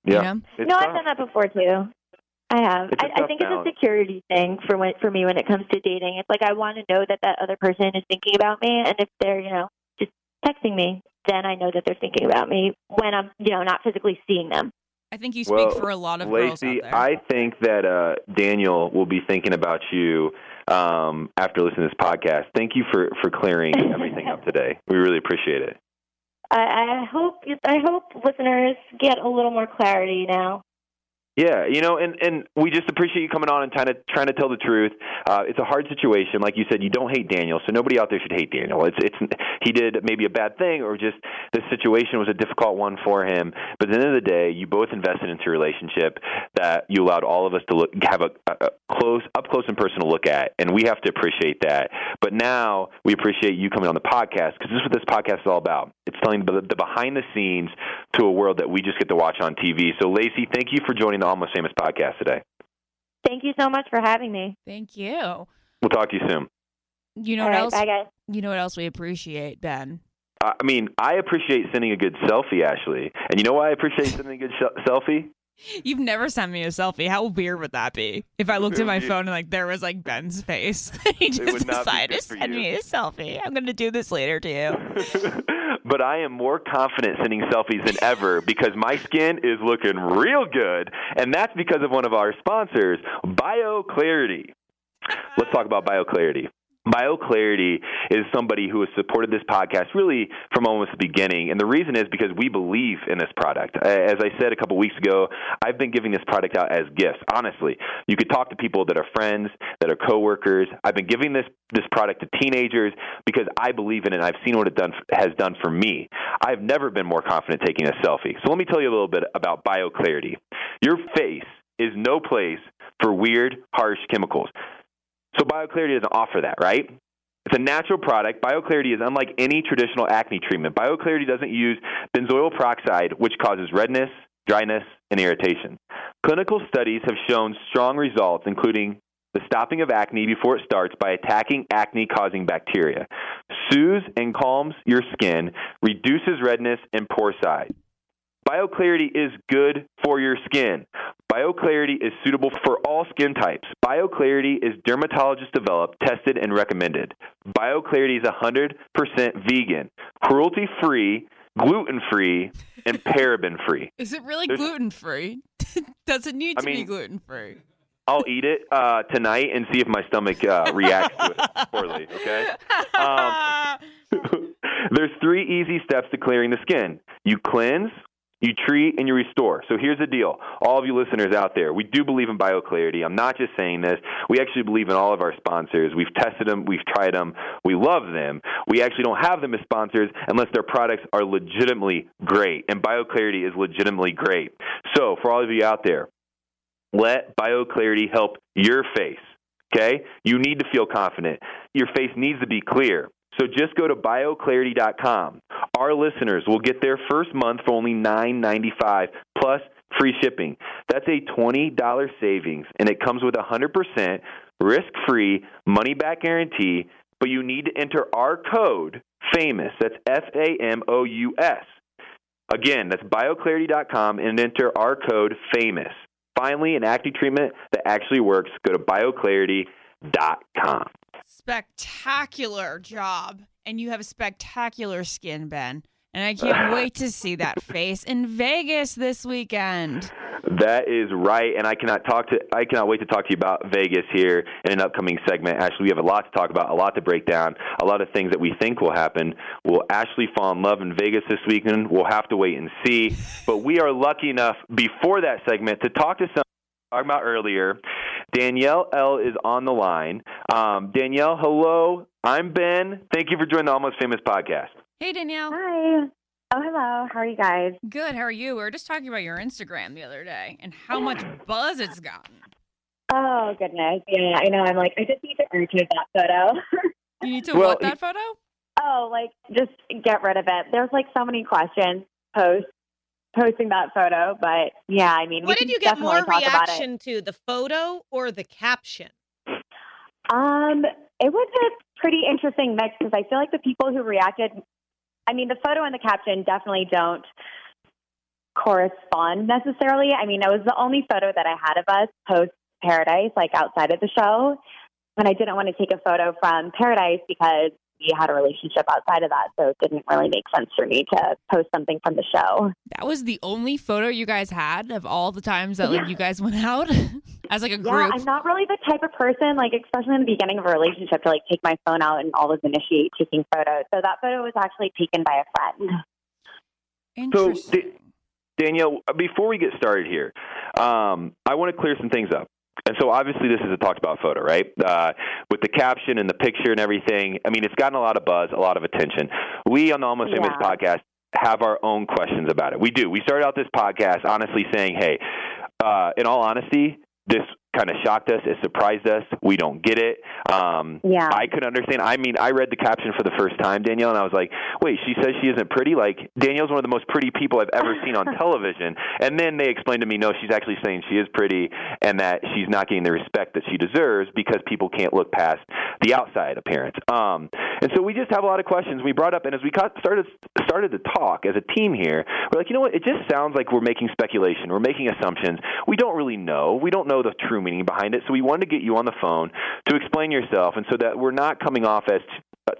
yeah, You know? No, tough. I've done that before too. I have. I, a I, I tough think balance. it's a security thing for when for me when it comes to dating. It's like I want to know that that other person is thinking about me, and if they're you know just texting me, then I know that they're thinking about me when I'm you know not physically seeing them. I think you speak Well, for a lot of girls out there. I think that uh, Daniel will be thinking about you um, after listening to this podcast. Thank you for, for clearing everything up today. We really appreciate it. I, I hope I hope listeners get a little more clarity now. Yeah, you know, and and we just appreciate you coming on and trying to trying to tell the truth. Uh, it's a hard situation, like you said. You don't hate Daniel, so nobody out there should hate Daniel. It's it's he did maybe a bad thing, or just the situation was a difficult one for him. But at the end of the day, you both invested into a relationship that you allowed all of us to look have a, a close up close and personal look at, and we have to appreciate that. But now we appreciate you coming on the podcast because this is what this podcast is all about. It's telling the, the behind the scenes to a world that we just get to watch on TV. So, Lacey, thank you for joining the Almost Famous podcast today. Thank you so much for having me. Thank you. We'll talk to you soon. You know All what right, else? bye guys. You know what else we appreciate, Ben? I mean, I appreciate sending a good selfie, Ashley. And you know why I appreciate sending a good sh- selfie? You've never sent me a selfie. How weird would that be? If I looked at my phone and like there was like Ben's face, he just would decided to send you. me a selfie. I'm gonna do this later to you. but I am more confident sending selfies than ever because my skin is looking real good, and that's because of one of our sponsors, BioClarity. Let's talk about BioClarity. BioClarity is somebody who has supported this podcast really from almost the beginning. And the reason is because we believe in this product. As I said a couple weeks ago, I've been giving this product out as gifts. Honestly, you could talk to people that are friends, that are coworkers. I've been giving this, this product to teenagers because I believe in it I've seen what it done, has done for me. I've never been more confident taking a selfie. So let me tell you a little bit about BioClarity. Your face is no place for weird, harsh chemicals. So BioClarity doesn't offer that, right? It's a natural product. BioClarity is unlike any traditional acne treatment. BioClarity doesn't use benzoyl peroxide, which causes redness, dryness, and irritation. Clinical studies have shown strong results, including the stopping of acne before it starts by attacking acne causing bacteria, soothes and calms your skin, reduces redness and pore size. BioClarity is good for your skin. BioClarity is suitable for all skin types. BioClarity is dermatologist developed, tested, and recommended. BioClarity is 100% vegan, cruelty free, gluten free, and paraben free. Is it really gluten free? Does it need I to be gluten free? I'll eat it uh, tonight and see if my stomach uh, reacts to it poorly, okay? Um, There's three easy steps to clearing the skin. You cleanse, you treat, and you restore. So here's the deal. All of you listeners out there, we do believe in BioClarity. I'm not just saying this. We actually believe in all of our sponsors. We've tested them, we've tried them, we love them. We actually don't have them as sponsors unless their products are legitimately great. And BioClarity is legitimately great. So for all of you out there, let BioClarity help your face. Okay? You need to feel confident. Your face needs to be clear. So just go to bioclarity.com. Our listeners will get their first month for only $9.95 plus free shipping. That's a $20 savings, and it comes with a 100% risk-free money-back guarantee, but you need to enter our code FAMOUS. That's F-A-M-O-U-S. Again, that's bioclarity.com and enter our code FAMOUS. Finally, an acne treatment that actually works, go to bioclarity.com. Spectacular job. And you have a spectacular skin, Ben. And I can't wait to see that face in Vegas this weekend. That is right, and I cannot talk to I cannot wait to talk to you about Vegas here in an upcoming segment. Ashley, we have a lot to talk about, a lot to break down, a lot of things that we think will happen. Will Ashley fall in love in Vegas this weekend? We'll have to wait and see. But we are lucky enough before that segment to talk to some talking about earlier. Danielle L is on the line. Um, Danielle, hello. I'm Ben. Thank you for joining the Almost Famous podcast. Hey, Danielle. Hi. Oh, hello. How are you guys? Good. How are you? We were just talking about your Instagram the other day and how much buzz it's gotten. Oh, goodness. Yeah, I know. I'm like, I just need to archive that photo. You need to Well, what that photo? oh, like, just get rid of it. There's like so many questions post posting that photo, but yeah, I mean, What did you get more reaction to, the photo or the caption? Um, it was a pretty interesting mix because I feel like the people who reacted, I mean, the photo and the caption definitely don't correspond necessarily. I mean, it was the only photo that I had of us post Paradise, like outside of the show. And I didn't want to take a photo from Paradise because we had a relationship outside of that. So it didn't really make sense for me to post something from the show. That was the only photo you guys had of all the times that like Yeah. you guys went out as like a group. Yeah. I'm not really the type of person, like especially in the beginning of a relationship, to like take my phone out and always initiate taking photos. So that photo was actually taken by a friend. Interesting. Danielle, before we get started here, um, I want to clear some things up. And so obviously this is a talked about photo, right? Uh, with the caption and the picture and everything. I mean, it's gotten a lot of buzz, a lot of attention. We on the Almost Famous Yeah. podcast have our own questions about it. We do. We started out this podcast honestly saying, hey, uh, in all honesty, this kind of shocked us. It surprised us. We don't get it. Um, Yeah. I could understand. I mean, I read the caption for the first time, Danielle, and I was like, wait, she says she isn't pretty? Like, Danielle's one of the most pretty people I've ever seen on television. And then they explained to me, no, she's actually saying she is pretty and that she's not getting the respect that she deserves because people can't look past the outside appearance. Um, and so we just have a lot of questions. We brought up, and as we started started to talk as a team here, we're like, you know what? It just sounds like we're making speculation. We're making assumptions. We don't really know. We don't know the true meaning behind it. So we wanted to get you on the phone to explain yourself, and so that we're not coming off as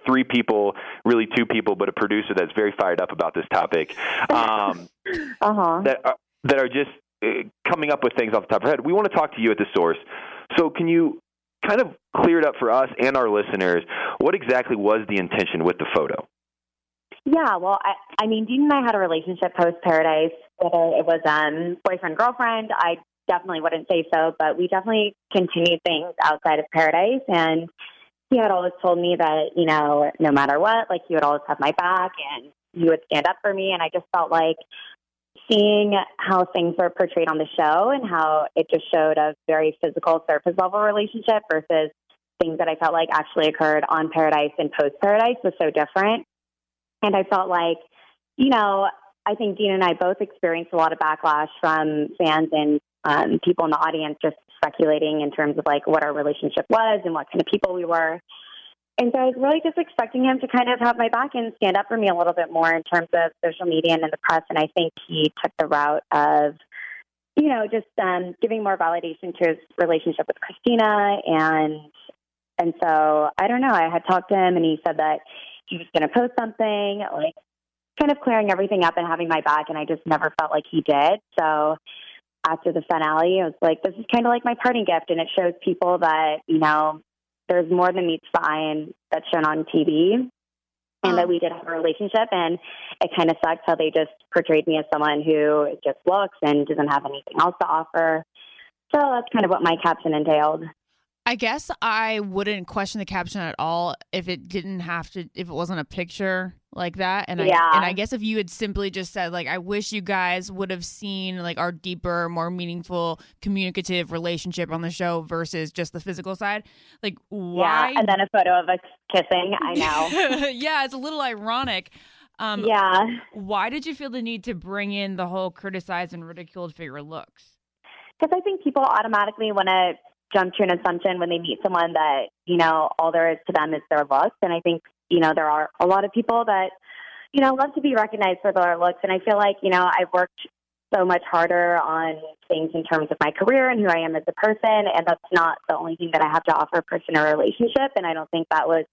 three people, really two people, but a producer that's very fired up about this topic. Um, Uh huh. that are, that are just uh, coming up with things off the top of our head. We want to talk to you at the source. So can you kind of clear it up for us and our listeners? What exactly was the intention with the photo? Yeah, well, I, I mean, Dean and I had a relationship post Paradise. Whether it was um, boyfriend girlfriend, I definitely wouldn't say so, but we definitely continued things outside of Paradise. And he had always told me that you know, no matter what, like he would always have my back and he would stand up for me. And I just felt like seeing how things were portrayed on the show and how it just showed a very physical surface level relationship versus things that I felt like actually occurred on Paradise and post Paradise was so different. And I felt like, you know, I think Dean and I both experienced a lot of backlash from fans and um, people in the audience just speculating in terms of like what our relationship was and what kind of people we were. And so I was really just expecting him to kind of have my back and stand up for me a little bit more in terms of social media and in the press. And I think he took the route of, you know, just um, giving more validation to his relationship with Kristina. And and so I don't know. I had talked to him, and he said that he was going to post something, like kind of clearing everything up and having my back. And I just never felt like he did. So after the finale, I was like, this is kind of like my parting gift, and it shows people that you know there's more than meets the eye and that's shown on TV, and that mm. we did have a relationship. And it kind of sucks how they just portrayed me as someone who just looks and doesn't have anything else to offer. So that's kind of what my caption entailed. I guess I wouldn't question the caption at all if it didn't have to if it wasn't a picture like that. And Yeah. I and I guess if you had simply just said like I wish you guys would have seen like our deeper, more meaningful communicative relationship on the show versus just the physical side. Like why Yeah, and then a photo of us kissing. I know. yeah, it's a little ironic. Um yeah. why did you feel the need to bring in the whole criticized and ridiculed for your looks? Because I think people automatically want to jump to an assumption when they meet someone that, you know, all there is to them is their looks. And I think, you know, there are a lot of people that, you know, love to be recognized for their looks. And I feel like, you know, I've worked so much harder on things in terms of my career and who I am as a person. And that's not the only thing that I have to offer a person in a relationship. And I don't think that was,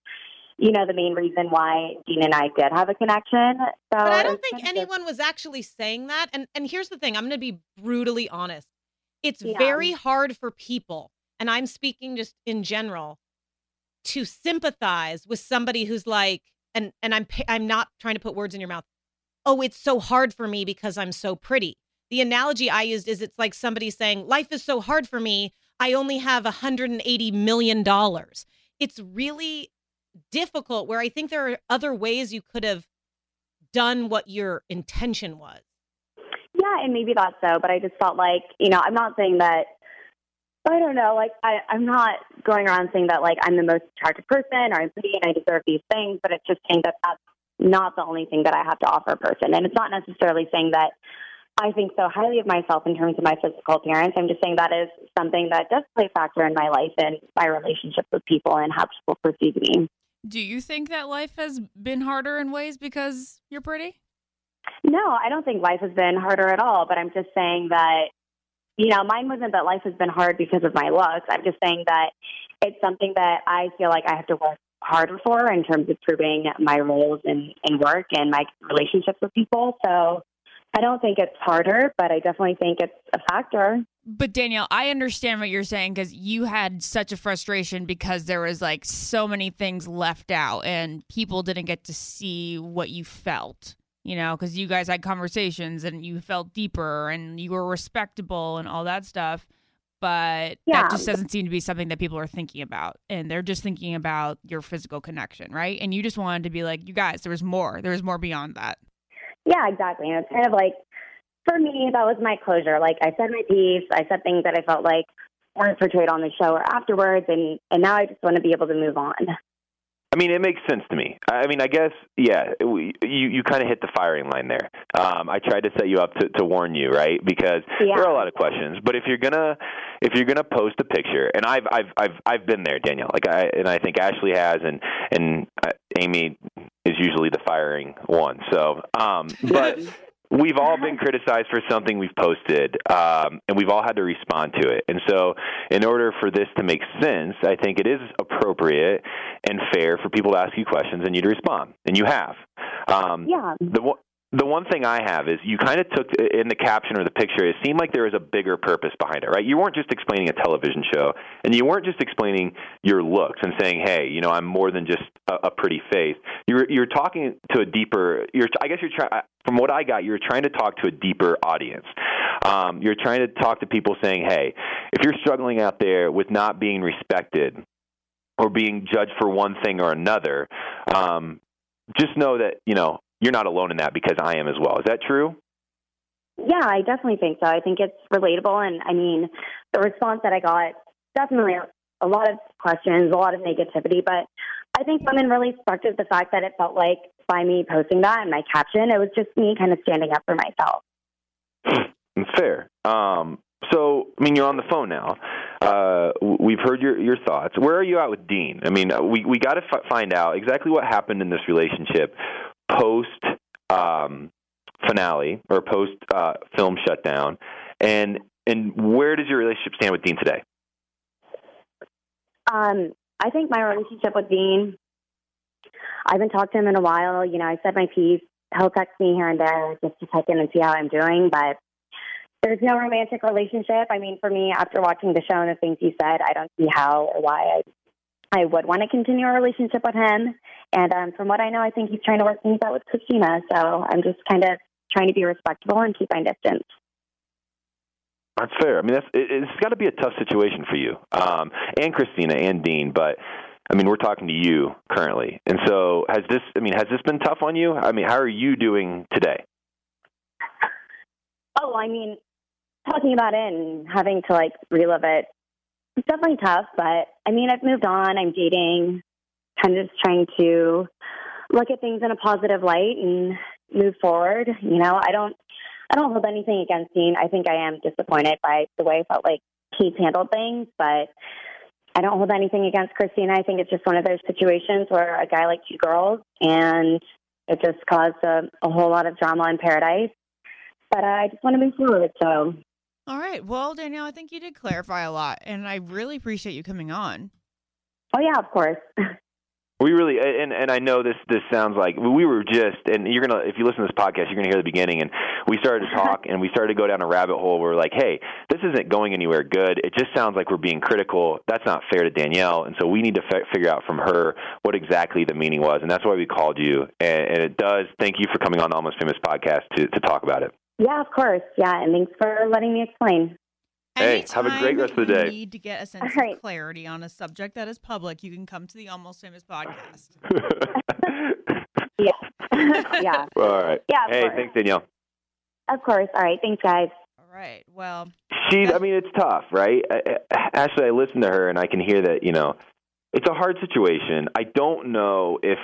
you know, the main reason why Dean and I did have a connection. So But I don't think kind of anyone was actually saying that. And and here's the thing, I'm going to be brutally honest. It's Yeah. very hard for people, and I'm speaking just in general, to sympathize with somebody who's like and and I'm I'm not trying to put words in your mouth. Oh, it's so hard for me because I'm so pretty. The analogy I used is it's like somebody saying, "Life is so hard for me. I only have 180 million dollars." It's really difficult where I think there are other ways you could have done what your intention was. Yeah, and maybe that's so, but I just felt like, you know, I'm not saying that I don't know, like I, I'm not going around saying that like I'm the most attractive person or I'm pretty and I deserve these things, but it's just saying that that's not the only thing that I have to offer a person. And it's not necessarily saying that I think so highly of myself in terms of my physical appearance. I'm just saying that is something that does play a factor in my life and my relationships with people and how people perceive me. Do you think that life has been harder in ways because you're pretty? No, I don't think life has been harder at all, but I'm just saying that, you know, mine wasn't that life has been hard because of my looks. I'm just saying that it's something that I feel like I have to work harder for in terms of proving my roles in, in work and my relationships with people. So I don't think it's harder, but I definitely think it's a factor. But Danielle, I understand what you're saying because you had such a frustration because there was like so many things left out and people didn't get to see what you felt. You know, because you guys had conversations and you felt deeper and you were respectable and all that stuff. But Yeah. that just doesn't seem to be something that people are thinking about. And they're just thinking about your physical connection, right? And you just wanted to be like, you guys, there was more. There was more beyond that. Yeah, exactly. And it's kind of like, for me, that was my closure. Like, I said my piece. I said things that I felt like weren't portrayed on the show or afterwards, and and now I just want to be able to move on. I mean, it makes sense to me. I mean, I guess, yeah, we, you you kind of hit the firing line there. Um, I tried to set you up to, to warn you, right? Because Yeah. there are a lot of questions. But if you're gonna if you're gonna post a picture, and I've I've I've I've been there, Danielle. Like I and I think Ashley has, and and uh, Amy is usually the firing one. So, um, but. We've all been criticized for something we've posted, um, and we've all had to respond to it. And so, in order for this to make sense, I think it is appropriate and fair for people to ask you questions and you to respond, and you have. Um, Yeah. the the one thing I have is you kind of took in the caption or the picture. It seemed like there was a bigger purpose behind it, right? You weren't just explaining a television show, and you weren't just explaining your looks and saying, "Hey, you know, I'm more than just a, a pretty face." You're you're talking to a deeper. You're I guess you're trying. From what I got, you're trying to talk to a deeper audience. Um, you're trying to talk to people saying, "Hey, if you're struggling out there with not being respected." Or being judged for one thing or another, um, just know that you know you're not alone in that because I am as well. Is that true? Yeah, I definitely think so. I think it's relatable, and I mean, the response that I got definitely a lot of questions, a lot of negativity, but I think women really respected the fact that it felt like by me posting that in my caption, it was just me kind of standing up for myself. Fair. Um, so, I mean, you're on the phone now. Uh, we've heard your your thoughts. Where are you at with Dean? I mean, we we got to f- find out exactly what happened in this relationship post um, finale or post uh, film shutdown, and and where does your relationship stand with Dean today? Um, I think my relationship with Dean, I haven't talked to him in a while. You know, I said my piece. He'll text me here and there just to check in and see how I'm doing, but there's no romantic relationship. I mean, for me, after watching the show and the things he said, I don't see how or why I, I would want to continue our relationship with him. And um, from what I know, I think he's trying to work things out with Kristina. So I'm just kind of trying to be respectful and keep my distance. That's fair. I mean, that's it, it's got to be a tough situation for you, um, and Kristina and Dean. But I mean, we're talking to you currently, and so has this? I mean, has this been tough on you? I mean, how are you doing today? Oh, I mean, talking about it and having to like relive it, it's definitely tough. But I mean, I've moved on. I'm dating, kind of just trying to look at things in a positive light and move forward. You know, I don't, I don't hold anything against Dean. I think I am disappointed by the way I felt like he's handled things, but I don't hold anything against Kristina. I think it's just one of those situations where a guy liked two girls, and it just caused a, a whole lot of drama in paradise but uh, I just want to move forward. So, All right. Well, Danielle, I think you did clarify a lot, and I really appreciate you coming on. oh yeah, of course. We really, and and I know this this sounds like we were just, and you're gonna if you listen to this podcast, you're gonna hear the beginning, and we started to talk, and we started to go down a rabbit hole. Where we're like, hey, this isn't going anywhere good. It just sounds like we're being critical. That's not fair to Danielle, and so we need to f- figure out from her what exactly the meaning was, and that's why we called you. And, and it does. Thank you for coming on the Almost Famous podcast to to talk about it. Yeah, of course. Yeah, and thanks for letting me explain. Hey, have a great Anytime rest of the you day. Need to get a sense All right. of clarity on a subject that is public. You can come to the Almost Famous podcast. Yeah, yeah, All right. Yeah, of Hey, course. thanks, Danielle. of course. All right, thanks, guys. All right. Well, She, I mean, it's tough, right? I- I- Ashley, I listen to her and I can hear that, you know, it's a hard situation. I don't know if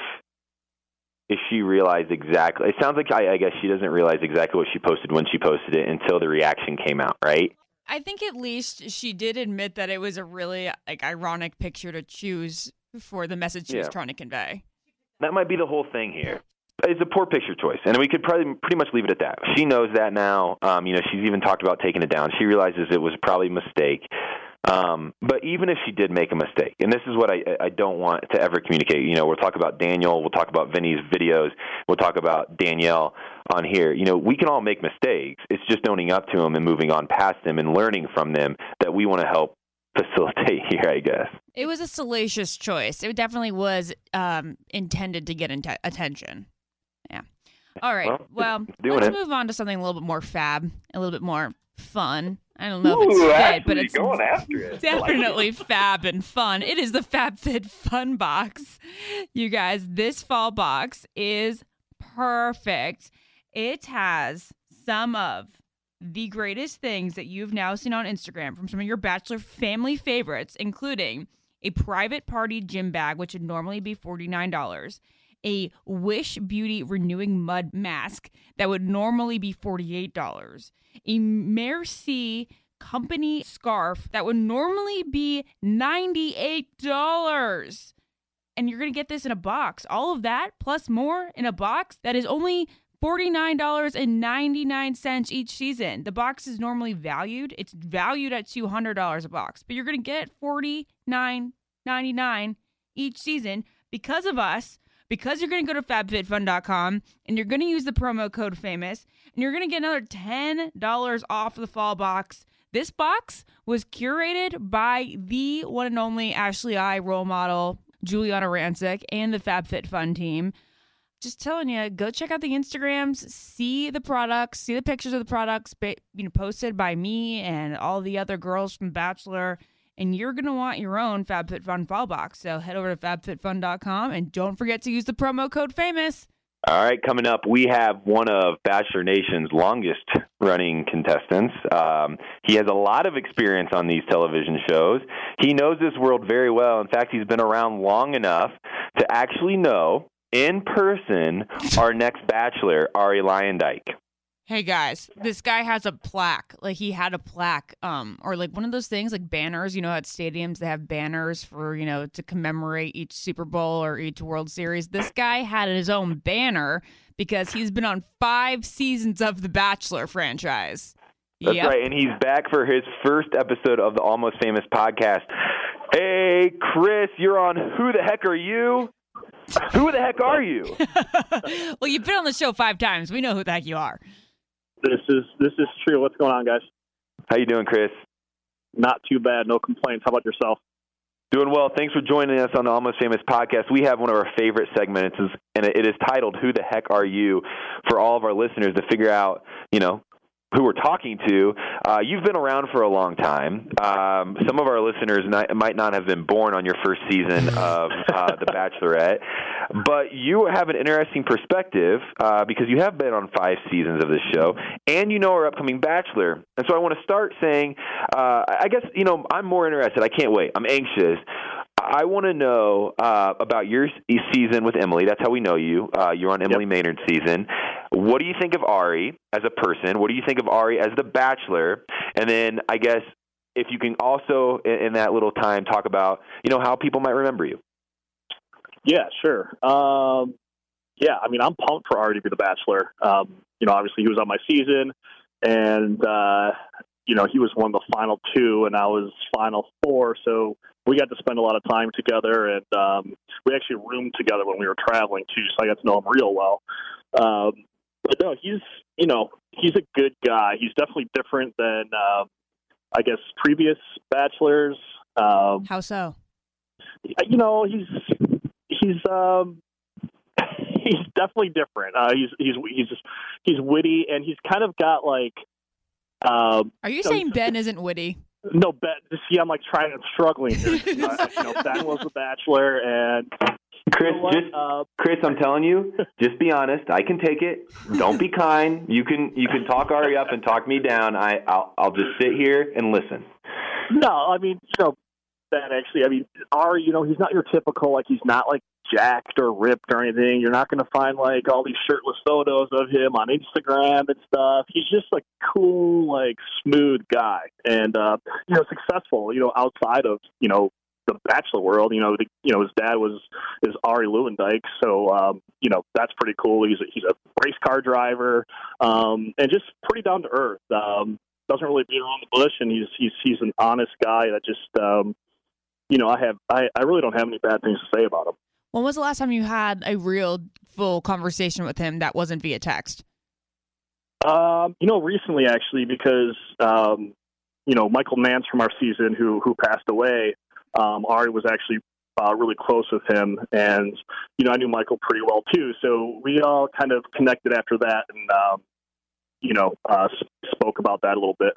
if she realized exactly. It sounds like I, I guess she doesn't realize exactly what she posted when she posted it until the reaction came out, right? I think at least she did admit that it was a really like ironic picture to choose for the message she was trying to convey. That might be the whole thing here. It's a poor picture choice, and we could probably pretty much leave it at that. She knows that now. Um, you know, she's even talked about taking it down. She realizes it was probably a mistake. Um, but even if she did make a mistake, and this is what I, I don't want to ever communicate. You know, we'll talk about Daniel, we'll talk about Vinny's videos, we'll talk about Danielle on here. You know, we can all make mistakes. It's just owning up to them and moving on past them and learning from them that we want to help facilitate here. I guess. It was a salacious choice. It definitely was um, intended to get into attention. Yeah. All right. Well, Well, let's it. move on to something a little bit more fab, a little bit more fun. I don't know if Ooh, it's fit, but it's going after it. I like it. definitely fab and fun. It is the FabFitFun Box. You guys, this fall box is perfect. It has some of the greatest things that you've now seen on Instagram from some of your Bachelor family favorites, including a private party gym bag, which would normally be $49, a Wish Beauty Renewing Mud Mask that would normally be $48, a Merci company scarf that would normally be $98. And you're going to get this in a box. All of that plus more in a box that is only $49.99 each season. The box is normally valued. It's valued at $200 a box, but you're going to get $49.99 each season because of us, because you're going to go to fabfitfun.com and you're going to use the promo code famous and you're going to get another $10 off the fall box. This box was curated by the one and only Ashley I role model, Giuliana Rancic, and the FabFitFun team just telling you, go check out the Instagrams, see the products, see the pictures of the products, you know, posted by me and all the other girls from Bachelor, and you're gonna want your own FabFitFun fall box. So head over to fabfitfun.com and don't forget to use the promo code famous. All right, coming up, we have one of Bachelor Nation's longest running contestants. Um, he has a lot of experience on these television shows. He knows this world very well. In fact, he's been around long enough to actually know in person our next Bachelor, Arie Luyendyk. Hey guys, this guy has a plaque. Like he had a plaque, um, or like one of those things, like banners. You know, at stadiums they have banners for you know to commemorate each Super Bowl or each World Series. This guy had his own banner because he's been on five seasons of the Bachelor franchise. That's Yep. right, and he's back for his first episode of the Almost Famous podcast. Hey, Chris, you're on Who the Heck Are You? Who the heck are you? well, you've been on the show five times. We know who the heck you are. This is this is true. What's going on, guys? How you doing, Chris? Not too bad. No complaints. How about yourself? Doing well. Thanks for joining us on the Almost Famous podcast. We have one of our favorite segments, and it is titled "Who the Heck Are You?" for all of our listeners to figure out, you know, who we're talking to. Uh, you've been around for a long time. Um, some of our listeners not, might not have been born on your first season of uh, The Bachelorette, but you have an interesting perspective uh, because you have been on five seasons of this show, and you know our upcoming Bachelor. And so I want to start saying, uh, I guess you know I'm more interested. I can't wait. I'm anxious. I want to know uh, about your season with Emily. That's how we know you. Uh, you're on Emily Maynard's season. What do you think of Arie as a person? What do you think of Arie as the Bachelor? And then I guess if you can also in, in that little time talk about you know how people might remember you. Yeah, sure. Um, yeah, I mean, I'm pumped for Arie to be the Bachelor. Um, you know, obviously he was on my season, and uh, you know he was one of the final two, and I was final four. So we got to spend a lot of time together, and um, we actually roomed together when we were traveling too. So I got to know him real well. Um, but no, he's you know he's a good guy. He's definitely different than um, I guess previous Bachelors. Um, How so? you know he's he's um he's definitely different uh he's he's he's he's witty and he's kind of got like um Are you So- saying Ben isn't witty? No ben see i'm like trying i'm struggling here uh, you know ben was the bachelor and Chris, you know just uh, Chris, I'm telling you, just be honest. I can take it. Don't be kind. You can you can talk Arie up and talk me down. I I'll, I'll just sit here and listen. no i mean you know ben actually i mean arie you know he's not your typical like he's not like jacked or ripped or anything you're not going to find like all these shirtless photos of him on instagram and stuff. He's just like cool like smooth guy and uh you know successful you know outside of you know the bachelor world. You know the, you know his dad was is arie luyendyk so um you know that's pretty cool. He's a, he's a race car driver um and just pretty down to earth. Um doesn't really beat around the bush and he's he's he's an honest guy that just um you know i have i i really don't have any bad things to say about him When was the last time you had a real full conversation with him that wasn't via text? Um, you know, recently actually, because um, you know Michael Nance from our season, who who passed away, um, Arie was actually uh, really close with him, and you know I knew Michael pretty well too. So we all kind of connected after that, and um, you know uh, spoke about that a little bit.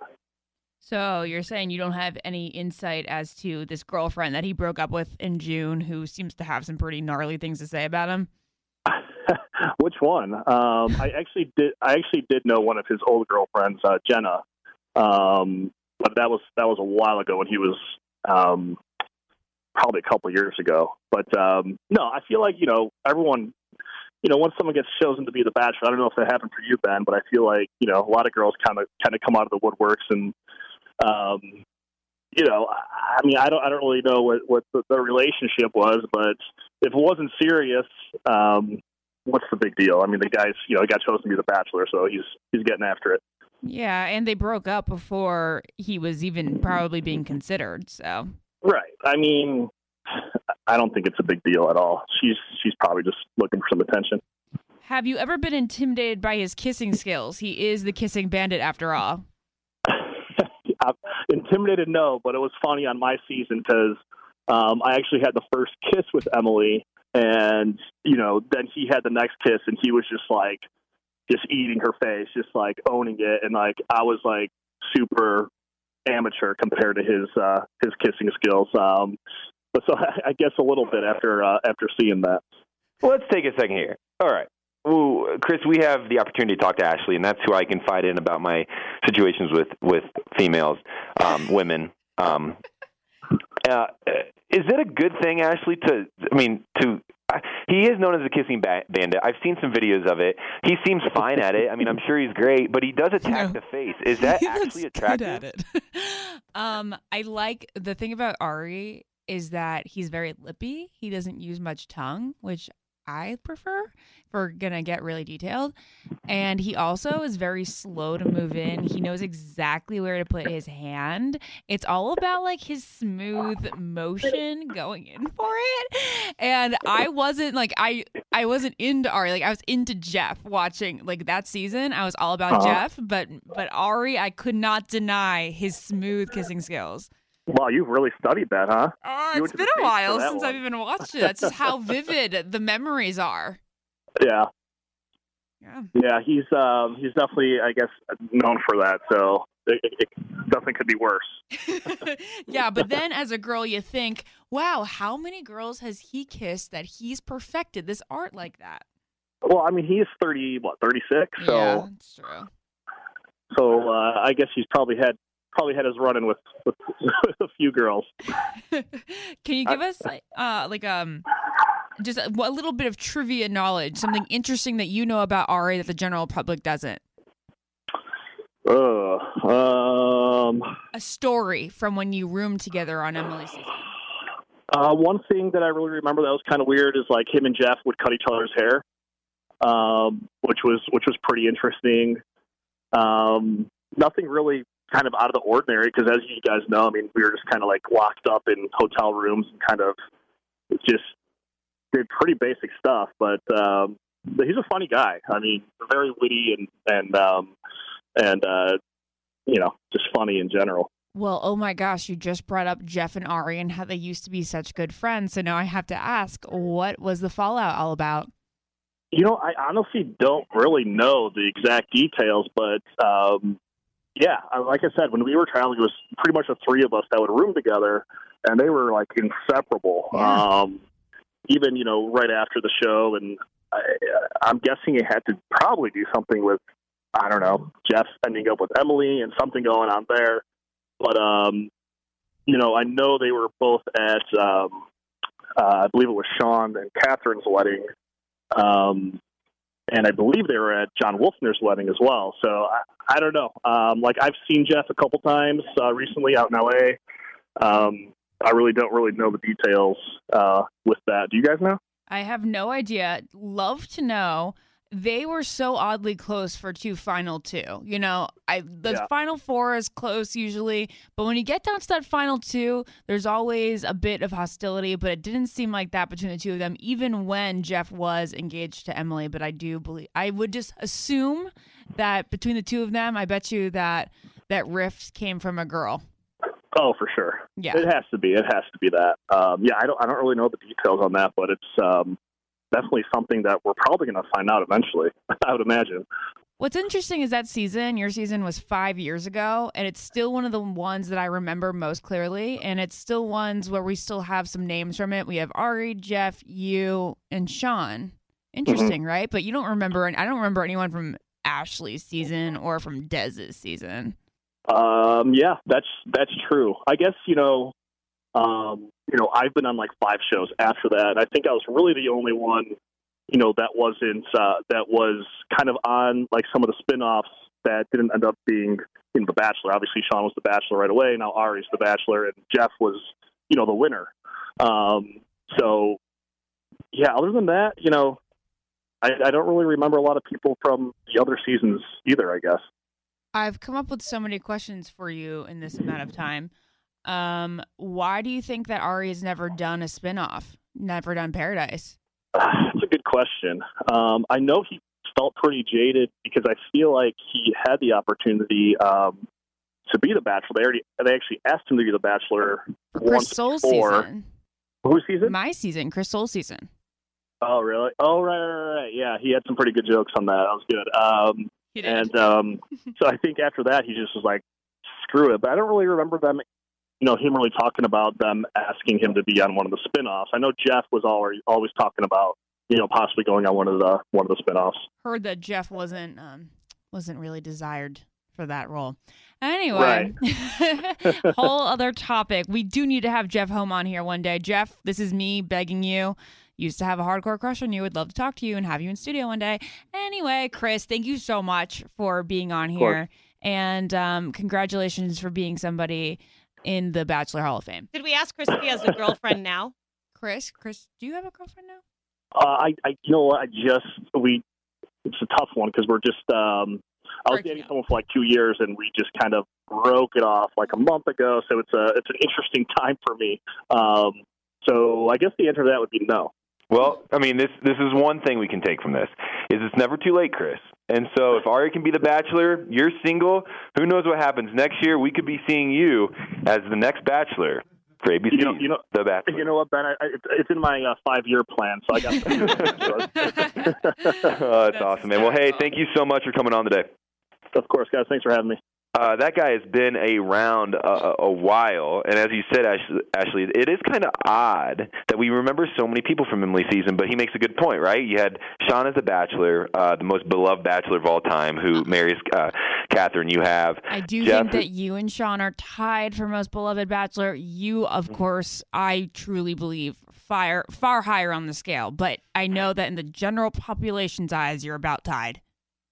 So you're saying you don't have any insight as to this girlfriend that he broke up with in June, who seems to have some pretty gnarly things to say about him. Which one? Um, I actually did. I actually did know one of his old girlfriends, uh, Jenna, um, but that was that was a while ago when he was um, probably a couple years ago. But um, no, I feel like you know everyone. You know, once someone gets chosen to be the bachelor, I don't know if that happened for you, Ben, but I feel like you know a lot of girls kind of kind of come out of the woodworks and um, you know, I mean, I don't, I don't really know what what the, the relationship was, but if it wasn't serious, um, what's the big deal? I mean, the guy's, you know, he got chosen to be the bachelor, so he's he's getting after it. Yeah, and they broke up before he was even probably being considered. So right. I mean, I don't think it's a big deal at all. She's she's probably just looking for some attention. Have you ever been intimidated by his kissing skills? He is the kissing bandit after all. Intimidated, no, but it was funny on my season because um, I actually had the first kiss with Emily, and you know, then he had the next kiss, and he was just like, just eating her face, just like owning it, and like I was like super amateur compared to his uh, his kissing skills. Um, but so I guess a little bit after uh, after seeing that. Let's take a second here. All right. Ooh, Chris, we have the opportunity to talk to Ashley, and that's who I confide in about my situations with with females, um, women. Um, uh, is it a good thing, Ashley? To I mean, to uh, he is known as a kissing ba- bandit. I've seen some videos of it. He seems fine at it. I mean, I'm sure he's great, but he does attack No. the face. Is that He actually attractive? at it. um, I like the thing about Arie is that he's very lippy. He doesn't use much tongue, which I prefer if we're gonna get really detailed. And he also is very slow to move in. He knows exactly where to put his hand. It's all about like his smooth motion going in for it. And I wasn't like I I wasn't into Arie. Like I was into Jeff watching like that season. I was all about Uh-huh. Jeff, but but Arie, I could not deny his smooth kissing skills. Wow, you've really studied that, huh? You it's been a while since one. I've even watched it. That's just how vivid the memories are. Yeah, Yeah. yeah. He's um, he's definitely, I guess, known for that. So it, it, definitely could be worse. yeah, but then as a girl, you think, wow, how many girls has he kissed that he's perfected this art like that? Well, I mean, he's thirty, what, thirty six? So yeah, it's true. So uh, I guess he's probably had probably had his run in with, with with a few girls. Can you give us uh like um just a, a little bit of trivia knowledge, something interesting that you know about Arie that the general public doesn't? Uh, um, A story from when you roomed together on Emily's uh, one thing that I really remember that was kind of weird is like him and Jeff would cut each other's hair, um, which was which was pretty interesting. Um, nothing really kind of out of the ordinary because, as you guys know, I mean, we were just kind of like locked up in hotel rooms and kind of just did pretty basic stuff. But um, but he's a funny guy. I mean, very witty and and um, and uh, you know, just funny in general. Well, oh my gosh, you just brought up Jeff and Arie and how they used to be such good friends. So now I have to ask, what was the fallout all about? You know, I honestly don't really know the exact details, but um, yeah, like I said, when we were traveling, it was pretty much the three of us that would room together, and they were like inseparable. Yeah. Um, even you know, right after the show, and I, I'm guessing it had to probably do something with I don't know Jeff ending up with Emily and something going on there. But um, you know, I know they were both at um, uh, I believe it was Sean and Catherine's wedding. Um, and I believe they were at John Wolfner's wedding as well. So I, I don't know. Um, like I've seen Jeff a couple times uh, recently out in LA. Um, I really don't really know the details uh, with that. Do you guys know? I have no idea. Love to know. They were so oddly close for two final two. You know, I the Yeah. final four is close usually, but when you get down to that final two, there's always a bit of hostility. But it didn't seem like that between the two of them, even when Jeff was engaged to Emily. But I do believe I would just assume that between the two of them, I bet you that that rift came from a girl. Oh, for sure. Yeah. It has to be. It has to be that. Um, yeah, I don't. I don't really know the details on that, but it's um, definitely something that we're probably going to find out eventually. I would imagine. What's interesting is that season, your season was five years ago, and it's still one of the ones that I remember most clearly. And it's still ones where we still have some names from it. We have Arie, Jeff, you, and Sean. Interesting, right? But you don't remember, and I don't remember anyone from Ashley's season or from Des's season. Um, yeah, that's that's true. I guess you know, um, you know, I've been on like five shows after that. I think I was really the only one, you know, that wasn't uh, that was kind of on like some of the spin-offs that didn't end up being know the Bachelor. Obviously, Sean was the Bachelor right away. Now Arie's the Bachelor, and Jeff was you know the winner. Um, so yeah, other than that, you know, I, I don't really remember a lot of people from the other seasons either. I guess. I've come up with so many questions for you in this amount of time. Um, why do you think that Arie has never done a spinoff, never done Paradise? That's a good question. Um, I know he felt pretty jaded because I feel like he had the opportunity um, to be the Bachelor. They already they actually asked him to be the Bachelor Chris once Soul before. season, Whose season? my season, Chris Soules season. oh, really? Oh, right, right, right. Yeah, he had some pretty good jokes on that. That was good. Um, and um, so I think after that, he just was like, "Screw it." But I don't really remember them. You know, him really talking about them asking him to be on one of the spin-offs. I know Jef was always always talking about you know possibly going on one of the one of the spin-offs. heard that Jef wasn't um wasn't really desired for that role. Anyway, whole other topic. We do need to have Jef Holm on here one day. Jef, this is me begging you. Used to have a hardcore crush on you. Would love to talk to you and have you in studio one day. Anyway, Chris, thank you so much for being on here, and um, congratulations for being somebody in the Bachelor Hall of Fame. Did we ask Chris if he has a girlfriend now? Chris, Chris, do you have a girlfriend now? Uh, I, I, you know? I just we. It's a tough one because we're just. Um, I was dating someone for like two years, and we just kind of broke it off like a month ago. So it's a it's an interesting time for me. Um, so I guess the answer to that would be no. Well, I mean, this this is one thing we can take from this is it's never too late, Chris. And so, if Arie can be the Bachelor, you're single. Who knows what happens next year? We could be seeing you as the next Bachelor for ABC. You know, you know, the Bachelor. you know what, Ben? I, I, it's, it's in my uh, five year plan, so I got. oh, that's awesome, man. Well, hey, thank you so much for coming on today. of course, guys. Thanks for having me. Uh, that guy has been around a, a- a while, and as you said, Ashley, it is kind of odd that we remember so many people from Emily's season. But he makes a good point, right? You had Sean as the Bachelor, uh, the most beloved Bachelor of all time, who marries uh, Catherine. You have I do Jef- think that you and Sean are tied for most beloved bachelor. You, of Mm-hmm. course, I truly believe fire far higher on the scale, but I know that in the general population's eyes, you're about tied.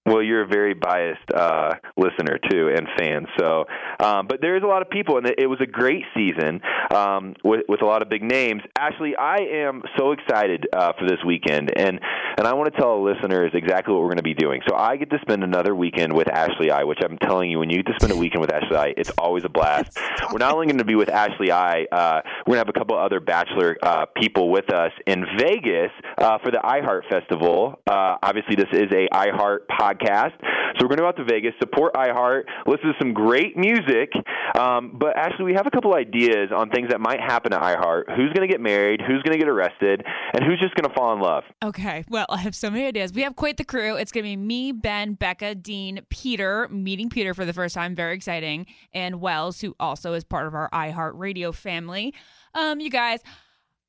Well, you're a very biased uh, listener too and fan. So, um, but there's a lot of people, and it it was a great season um, with with a lot of big names. Ashley, I am so excited uh, for this weekend, and and I want to tell listeners exactly what we're going to be doing. So I get to spend another weekend with Ashley I, which I'm telling you, when you get to spend a weekend with Ashley I, it's always a blast. We're not only going to be with Ashley I, uh, we're going to have a couple other Bachelor uh, people with us in Vegas uh, for the iHeart Festival. Uh, obviously, this is a iHeart podcast, so we're going to go out to Vegas, support iHeart, listen to some great music. Um, but actually, we have a couple ideas on things that might happen at iHeart. Who's going to get married? Who's going to get arrested? And who's just going to fall in love? Okay, well, I have so many ideas. We have quite the crew. It's going to be me, Ben, Becca, Dean, Peter, meeting Peter for the first time. Very exciting. And Wells, who also is part of our iHeart Radio family. Um, you guys,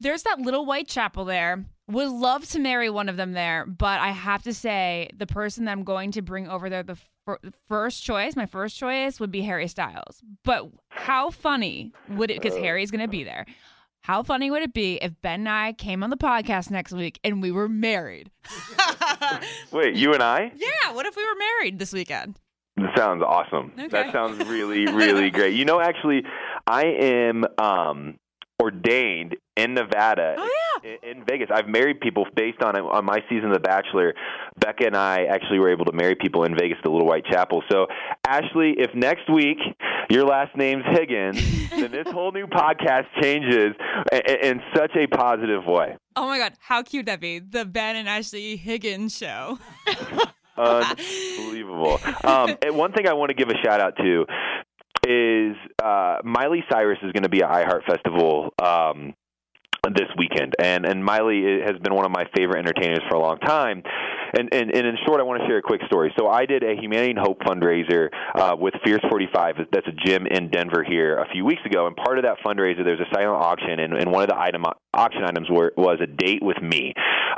there's that little white chapel there. Would love to marry one of them there, but I have to say the person that I'm going to bring over there, the fir- first choice, my first choice would be Harry Styles. But how funny would it? Because Harry's going to be there. How funny would it be if Ben and I came on the podcast next week and we were married? Wait, you and I? yeah, what if we were married this weekend? That sounds awesome. Okay. That sounds really, really great. You know, actually, I am um, ordained in Nevada. Oh, in, in Vegas. I've married people based on on my season of The Bachelor. Becca and I actually were able to marry people in Vegas, at the Little White Chapel. So, Ashley, if next week your last name's Higgins, then this whole new podcast changes in, in such a positive way. Oh my God, how cute that be? The Ben and Ashley Higgins show. Unbelievable. Um, and one thing I want to give a shout out to. is uh, Miley Cyrus is going to be at iHeart Festival. Um, this weekend, and and Miley has been one of my favorite entertainers for a long time. And, and, and in short, I want to share a quick story. So I did a Humanity and Hope fundraiser uh, with Fierce 45. That's a gym in Denver here a few weeks ago. And part of that fundraiser, there's a silent auction, and, and one of the item auction items were, was a date with me,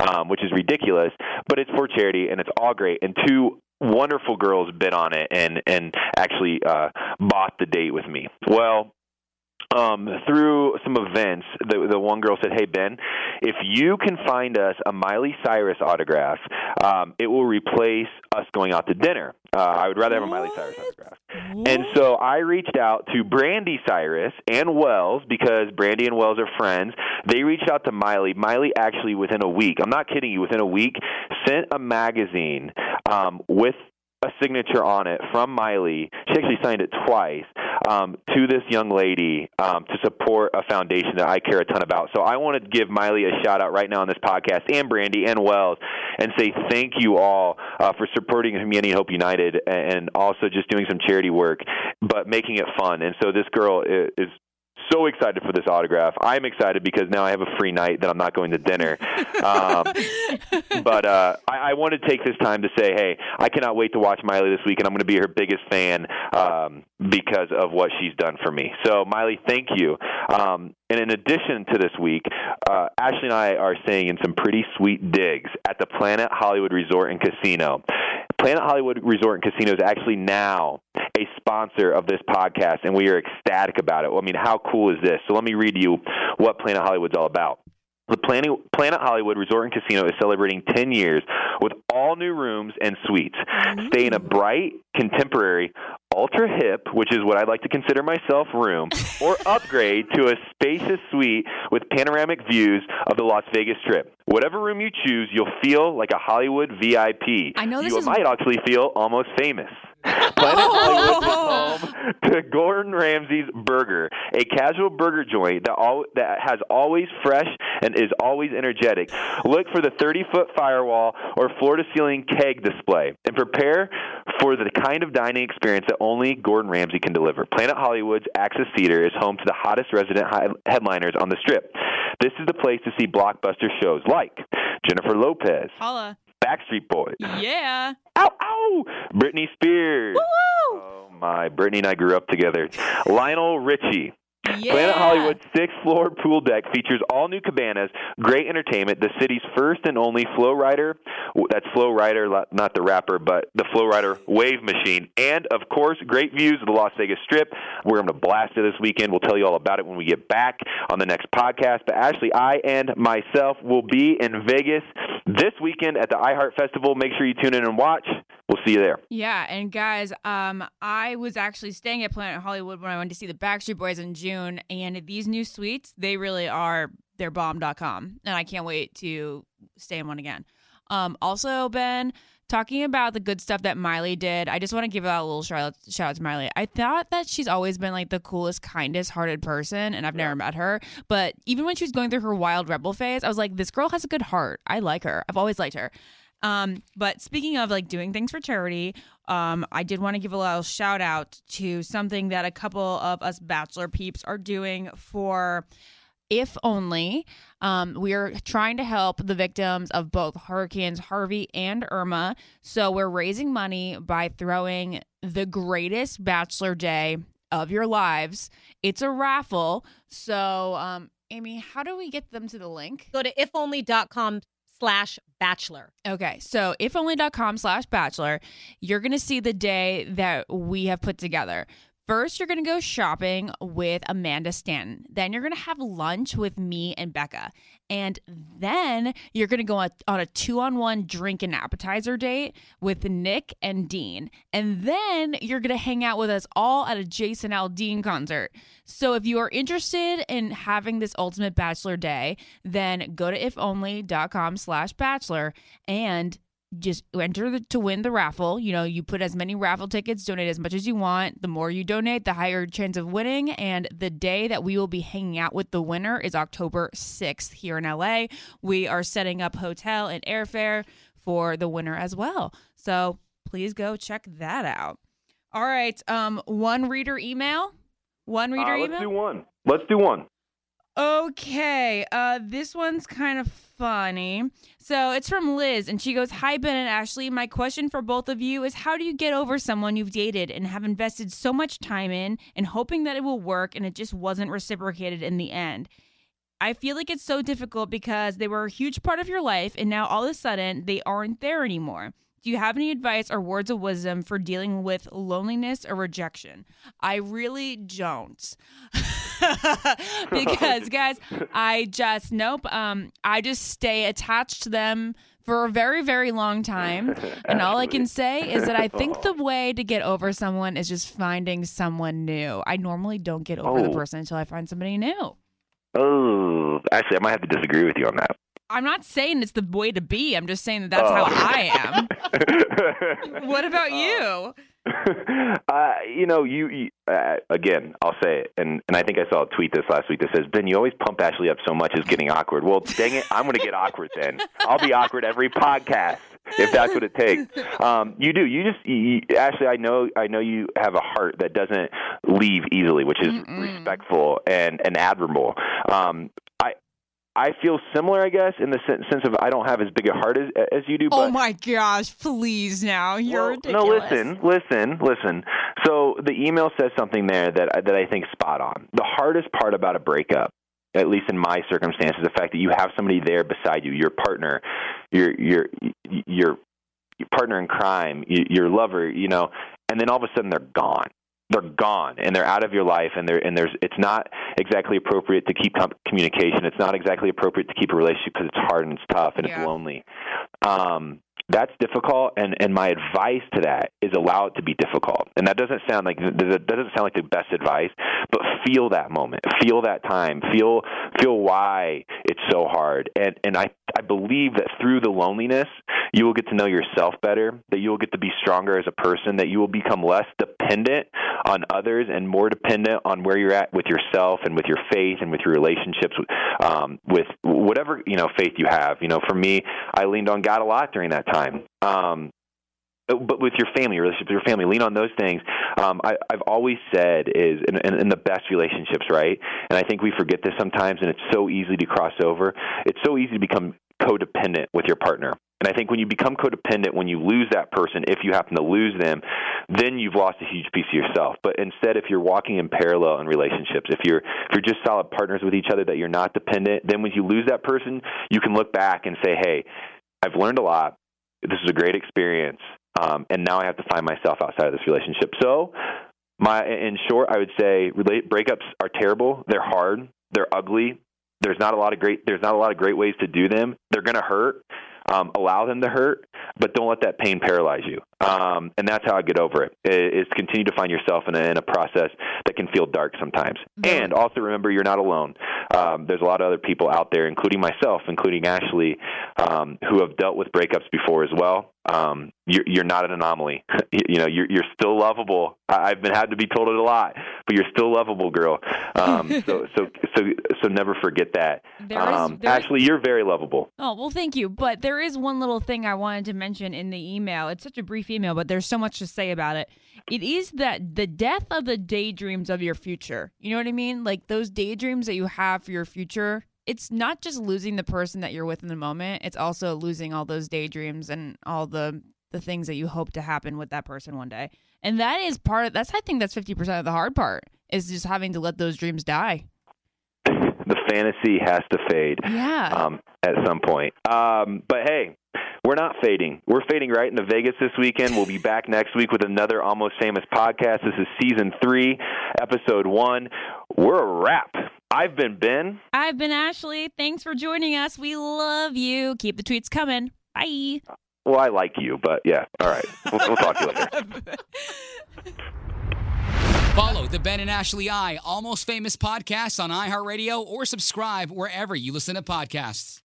um, which is ridiculous, but it's for charity and it's all great. And two wonderful girls bid on it and and actually uh, bought the date with me. Well, um, through some events, the, the one girl said, "Hey Ben, if you can find us a Miley Cyrus autograph, um, it will replace us going out to dinner. Uh, I would rather have a Miley Cyrus autograph." What? And so I reached out to Brandi Cyrus and Wells because Brandi and Wells are friends. They reached out to Miley. Miley actually, within a week, I'm not kidding you, within a week, sent a magazine um, with a signature on it from Miley. She actually signed it twice um, to this young lady um, to support a foundation that I care a ton about. So I want to give Miley a shout out right now on this podcast and Brandi and Wells and say thank you all uh, for supporting Humanity Hope United and also just doing some charity work, but making it fun. And so this girl is, is so excited for this autograph. I'm excited because now I have a free night that I'm not going to dinner. Um, but uh, I, I want to take this time to say, hey, I cannot wait to watch Miley this week, and I'm going to be her biggest fan um, because of what she's done for me. So, Miley, thank you. Um, and in addition to this week, uh, Ashley and I are staying in some pretty sweet digs at the Planet Hollywood Resort and Casino. Planet Hollywood Resort and Casino is actually now a sponsor of this podcast, and we are ecstatic about it. I mean, how cool is this? So let me read you what Planet Hollywood's all about. The Planet, Planet Hollywood Resort and Casino is celebrating 10 years with all new rooms and suites. Mm-hmm. Stay in a bright, contemporary, ultra hip, which is what I like to consider myself, room, or upgrade to a spacious suite with panoramic views of the Las Vegas Strip. Whatever room you choose, you'll feel like a Hollywood VIP. I know this you is- might actually feel almost famous. Planet oh. home to Gordon Ramsay's Burger, a casual burger joint that all that has always fresh and is always energetic. Look for the 30-foot firewall or floor-to-ceiling keg display, and prepare for the kind of dining experience that only Gordon Ramsay can deliver. Planet Hollywood's Axis Theater is home to the hottest resident hi- headliners on the Strip. This is the place to see blockbuster shows like Jennifer Lopez, Holla. Backstreet Boys, Yeah. ow, ow, Britney Spears. Woo! Oh my, Britney and I grew up together. Lionel Richie. Yeah. Planet Hollywood's sixth floor pool deck features all new cabanas, great entertainment, the city's first and only Flow Rider, that's Flow Rider, not the rapper, but the Flow Rider wave machine, and of course, great views of the Las Vegas Strip. We're going to blast it this weekend. We'll tell you all about it when we get back on the next podcast. But Ashley, I and myself will be in Vegas this weekend at the iHeart Festival. Make sure you tune in and watch. We'll see you there. Yeah, and guys, um, I was actually staying at Planet Hollywood when I went to see the Backstreet Boys in June, and these new suites, they really are they're bomb.com, and I can't wait to stay in one again. Um, also, Ben, talking about the good stuff that Miley did, I just want to give out a little shout out, shout out to Miley. I thought that she's always been like the coolest, kindest hearted person, and I've never met her. But even when she was going through her wild rebel phase, I was like, this girl has a good heart. I like her. I've always liked her. Um, but speaking of like doing things for charity, um, I did want to give a little shout out to something that a couple of us bachelor peeps are doing for if only. Um, we are trying to help the victims of both hurricanes Harvey and Irma. So we're raising money by throwing the greatest bachelor day of your lives. It's a raffle. So, um, Amy, how do we get them to the link? Go to ifonly.com slash bachelor. Okay, so ifonly.com slash bachelor, you're going to see the day that we have put together. First, you're going to go shopping with Amanda Stanton. Then, you're going to have lunch with me and Becca. And then, you're going to go on a two on one drink and appetizer date with Nick and Dean. And then, you're going to hang out with us all at a Jason Aldean concert. So, if you are interested in having this ultimate bachelor day, then go to ifonly.com slash bachelor and just enter the, to win the raffle. You know, you put as many raffle tickets, donate as much as you want. The more you donate, the higher chance of winning. And the day that we will be hanging out with the winner is October 6th here in LA. We are setting up hotel and airfare for the winner as well. So please go check that out. All right. Um, one reader email. One reader Uh, let's email. do one. Let's do one. Okay, uh, this one's kind of funny. So it's from Liz, and she goes, Hi, Ben and Ashley. My question for both of you is how do you get over someone you've dated and have invested so much time in and hoping that it will work and it just wasn't reciprocated in the end? I feel like it's so difficult because they were a huge part of your life, and now all of a sudden they aren't there anymore. Do you have any advice or words of wisdom for dealing with loneliness or rejection? I really don't. because guys, I just nope. Um, I just stay attached to them for a very, very long time. And all I can say is that I think the way to get over someone is just finding someone new. I normally don't get over the Oh. person until I find somebody new. Oh, actually, I might have to disagree with you on that. I'm not saying it's the way to be. I'm just saying that that's how I am. What about you? uh, you know, you, you uh, again. I'll say it, and and I think I saw a tweet this last week that says, "Ben, you always pump Ashley up so much, it's getting awkward." Well, dang it, I'm going to get awkward then. I'll be awkward every podcast if that's what it takes. Um, you do. You just, you- Ashley. I know. I know you have a heart that doesn't leave easily, which is Mm-mm. respectful and and admirable. Um, I. I feel similar, I guess, in the sense of I don't have as big a heart as, as you do. Oh but, Oh my gosh, please now. You're well, ridiculous. No, listen, listen, listen. So the email says something there that that I think spot on. The hardest part about a breakup, at least in my circumstances, the fact that you have somebody there beside you, your partner, your your your your partner in crime, your lover, you know, and then all of a sudden they're gone. They're gone and they're out of your life, and they're and there's it's not exactly appropriate to keep com- communication. It's not exactly appropriate to keep a relationship because it's hard and it's tough and Yeah. it's lonely. Um, that's difficult, and and my advice to that is allow it to be difficult. And that doesn't sound like that doesn't sound like the best advice, but feel that moment, feel that time, feel feel why it's so hard. And and I I believe that through the loneliness, you will get to know yourself better, that you will get to be stronger as a person, that you will become less dependent on others and more dependent on where you're at with yourself and with your faith and with your relationships um, with whatever you know faith you have. You know, for me, I leaned on God a lot during that time. Um, but with your family, relationship with your family, lean on those things. Um, I, I've always said is in, in, in the best relationships, right? And I think we forget this sometimes, and it's so easy to cross over. It's so easy to become codependent with your partner. And I think when you become codependent, when you lose that person, if you happen to lose them, then you've lost a huge piece of yourself. But instead, if you're walking in parallel in relationships, if you're if you're just solid partners with each other, that you're not dependent, then when you lose that person, you can look back and say, "Hey, I've learned a lot. This is a great experience, um, and now I have to find myself outside of this relationship." So, my in short, I would say relate, breakups are terrible. They're hard. They're ugly. There's not a lot of great. There's not a lot of great ways to do them. They're to hurt. Um, allow them to hurt, but don't let that pain paralyze you. Um, and that's how I get over it. i- continue to find yourself in a, in a process that can feel dark sometimes. Yeah. And also remember, you're not alone. Um, there's a lot of other people out there, including myself, including Ashley, um, who have dealt with breakups before as well. Um, you're, you're not an anomaly. you, know, you're, you're still lovable. I, I've been had to be told it a lot, but you're still lovable, girl. Um, so, so, so, so never forget that. Is- um, there is- Ashley, you're very lovable. Oh, well, thank you. But there is one little thing I wanted to mention in the email. It's such a brief email, but there's so much to say about it. It is that the death of the daydreams of your future. You know what I mean? Like those daydreams that you have for your future. It's not just losing the person that you're with in the moment, it's also losing all those daydreams and all the the things that you hope to happen with that person one day. And that is part of that's I think that's 50% of the hard part is just having to let those dreams die. The fantasy has to fade. Yeah. um, at some point. Um, but hey, we're not fading. We're fading right into Vegas this weekend. We'll be back next week with another Almost Famous podcast. This is season three, episode one. We're a wrap. I've been Ben. I've been Ashley. Thanks for joining us. We love you. Keep the tweets coming. Bye. Well, I like you, but yeah. All right. We'll, we'll talk to you later. Follow the Ben and Ashley I Almost Famous podcast on iHeartRadio or subscribe wherever you listen to podcasts.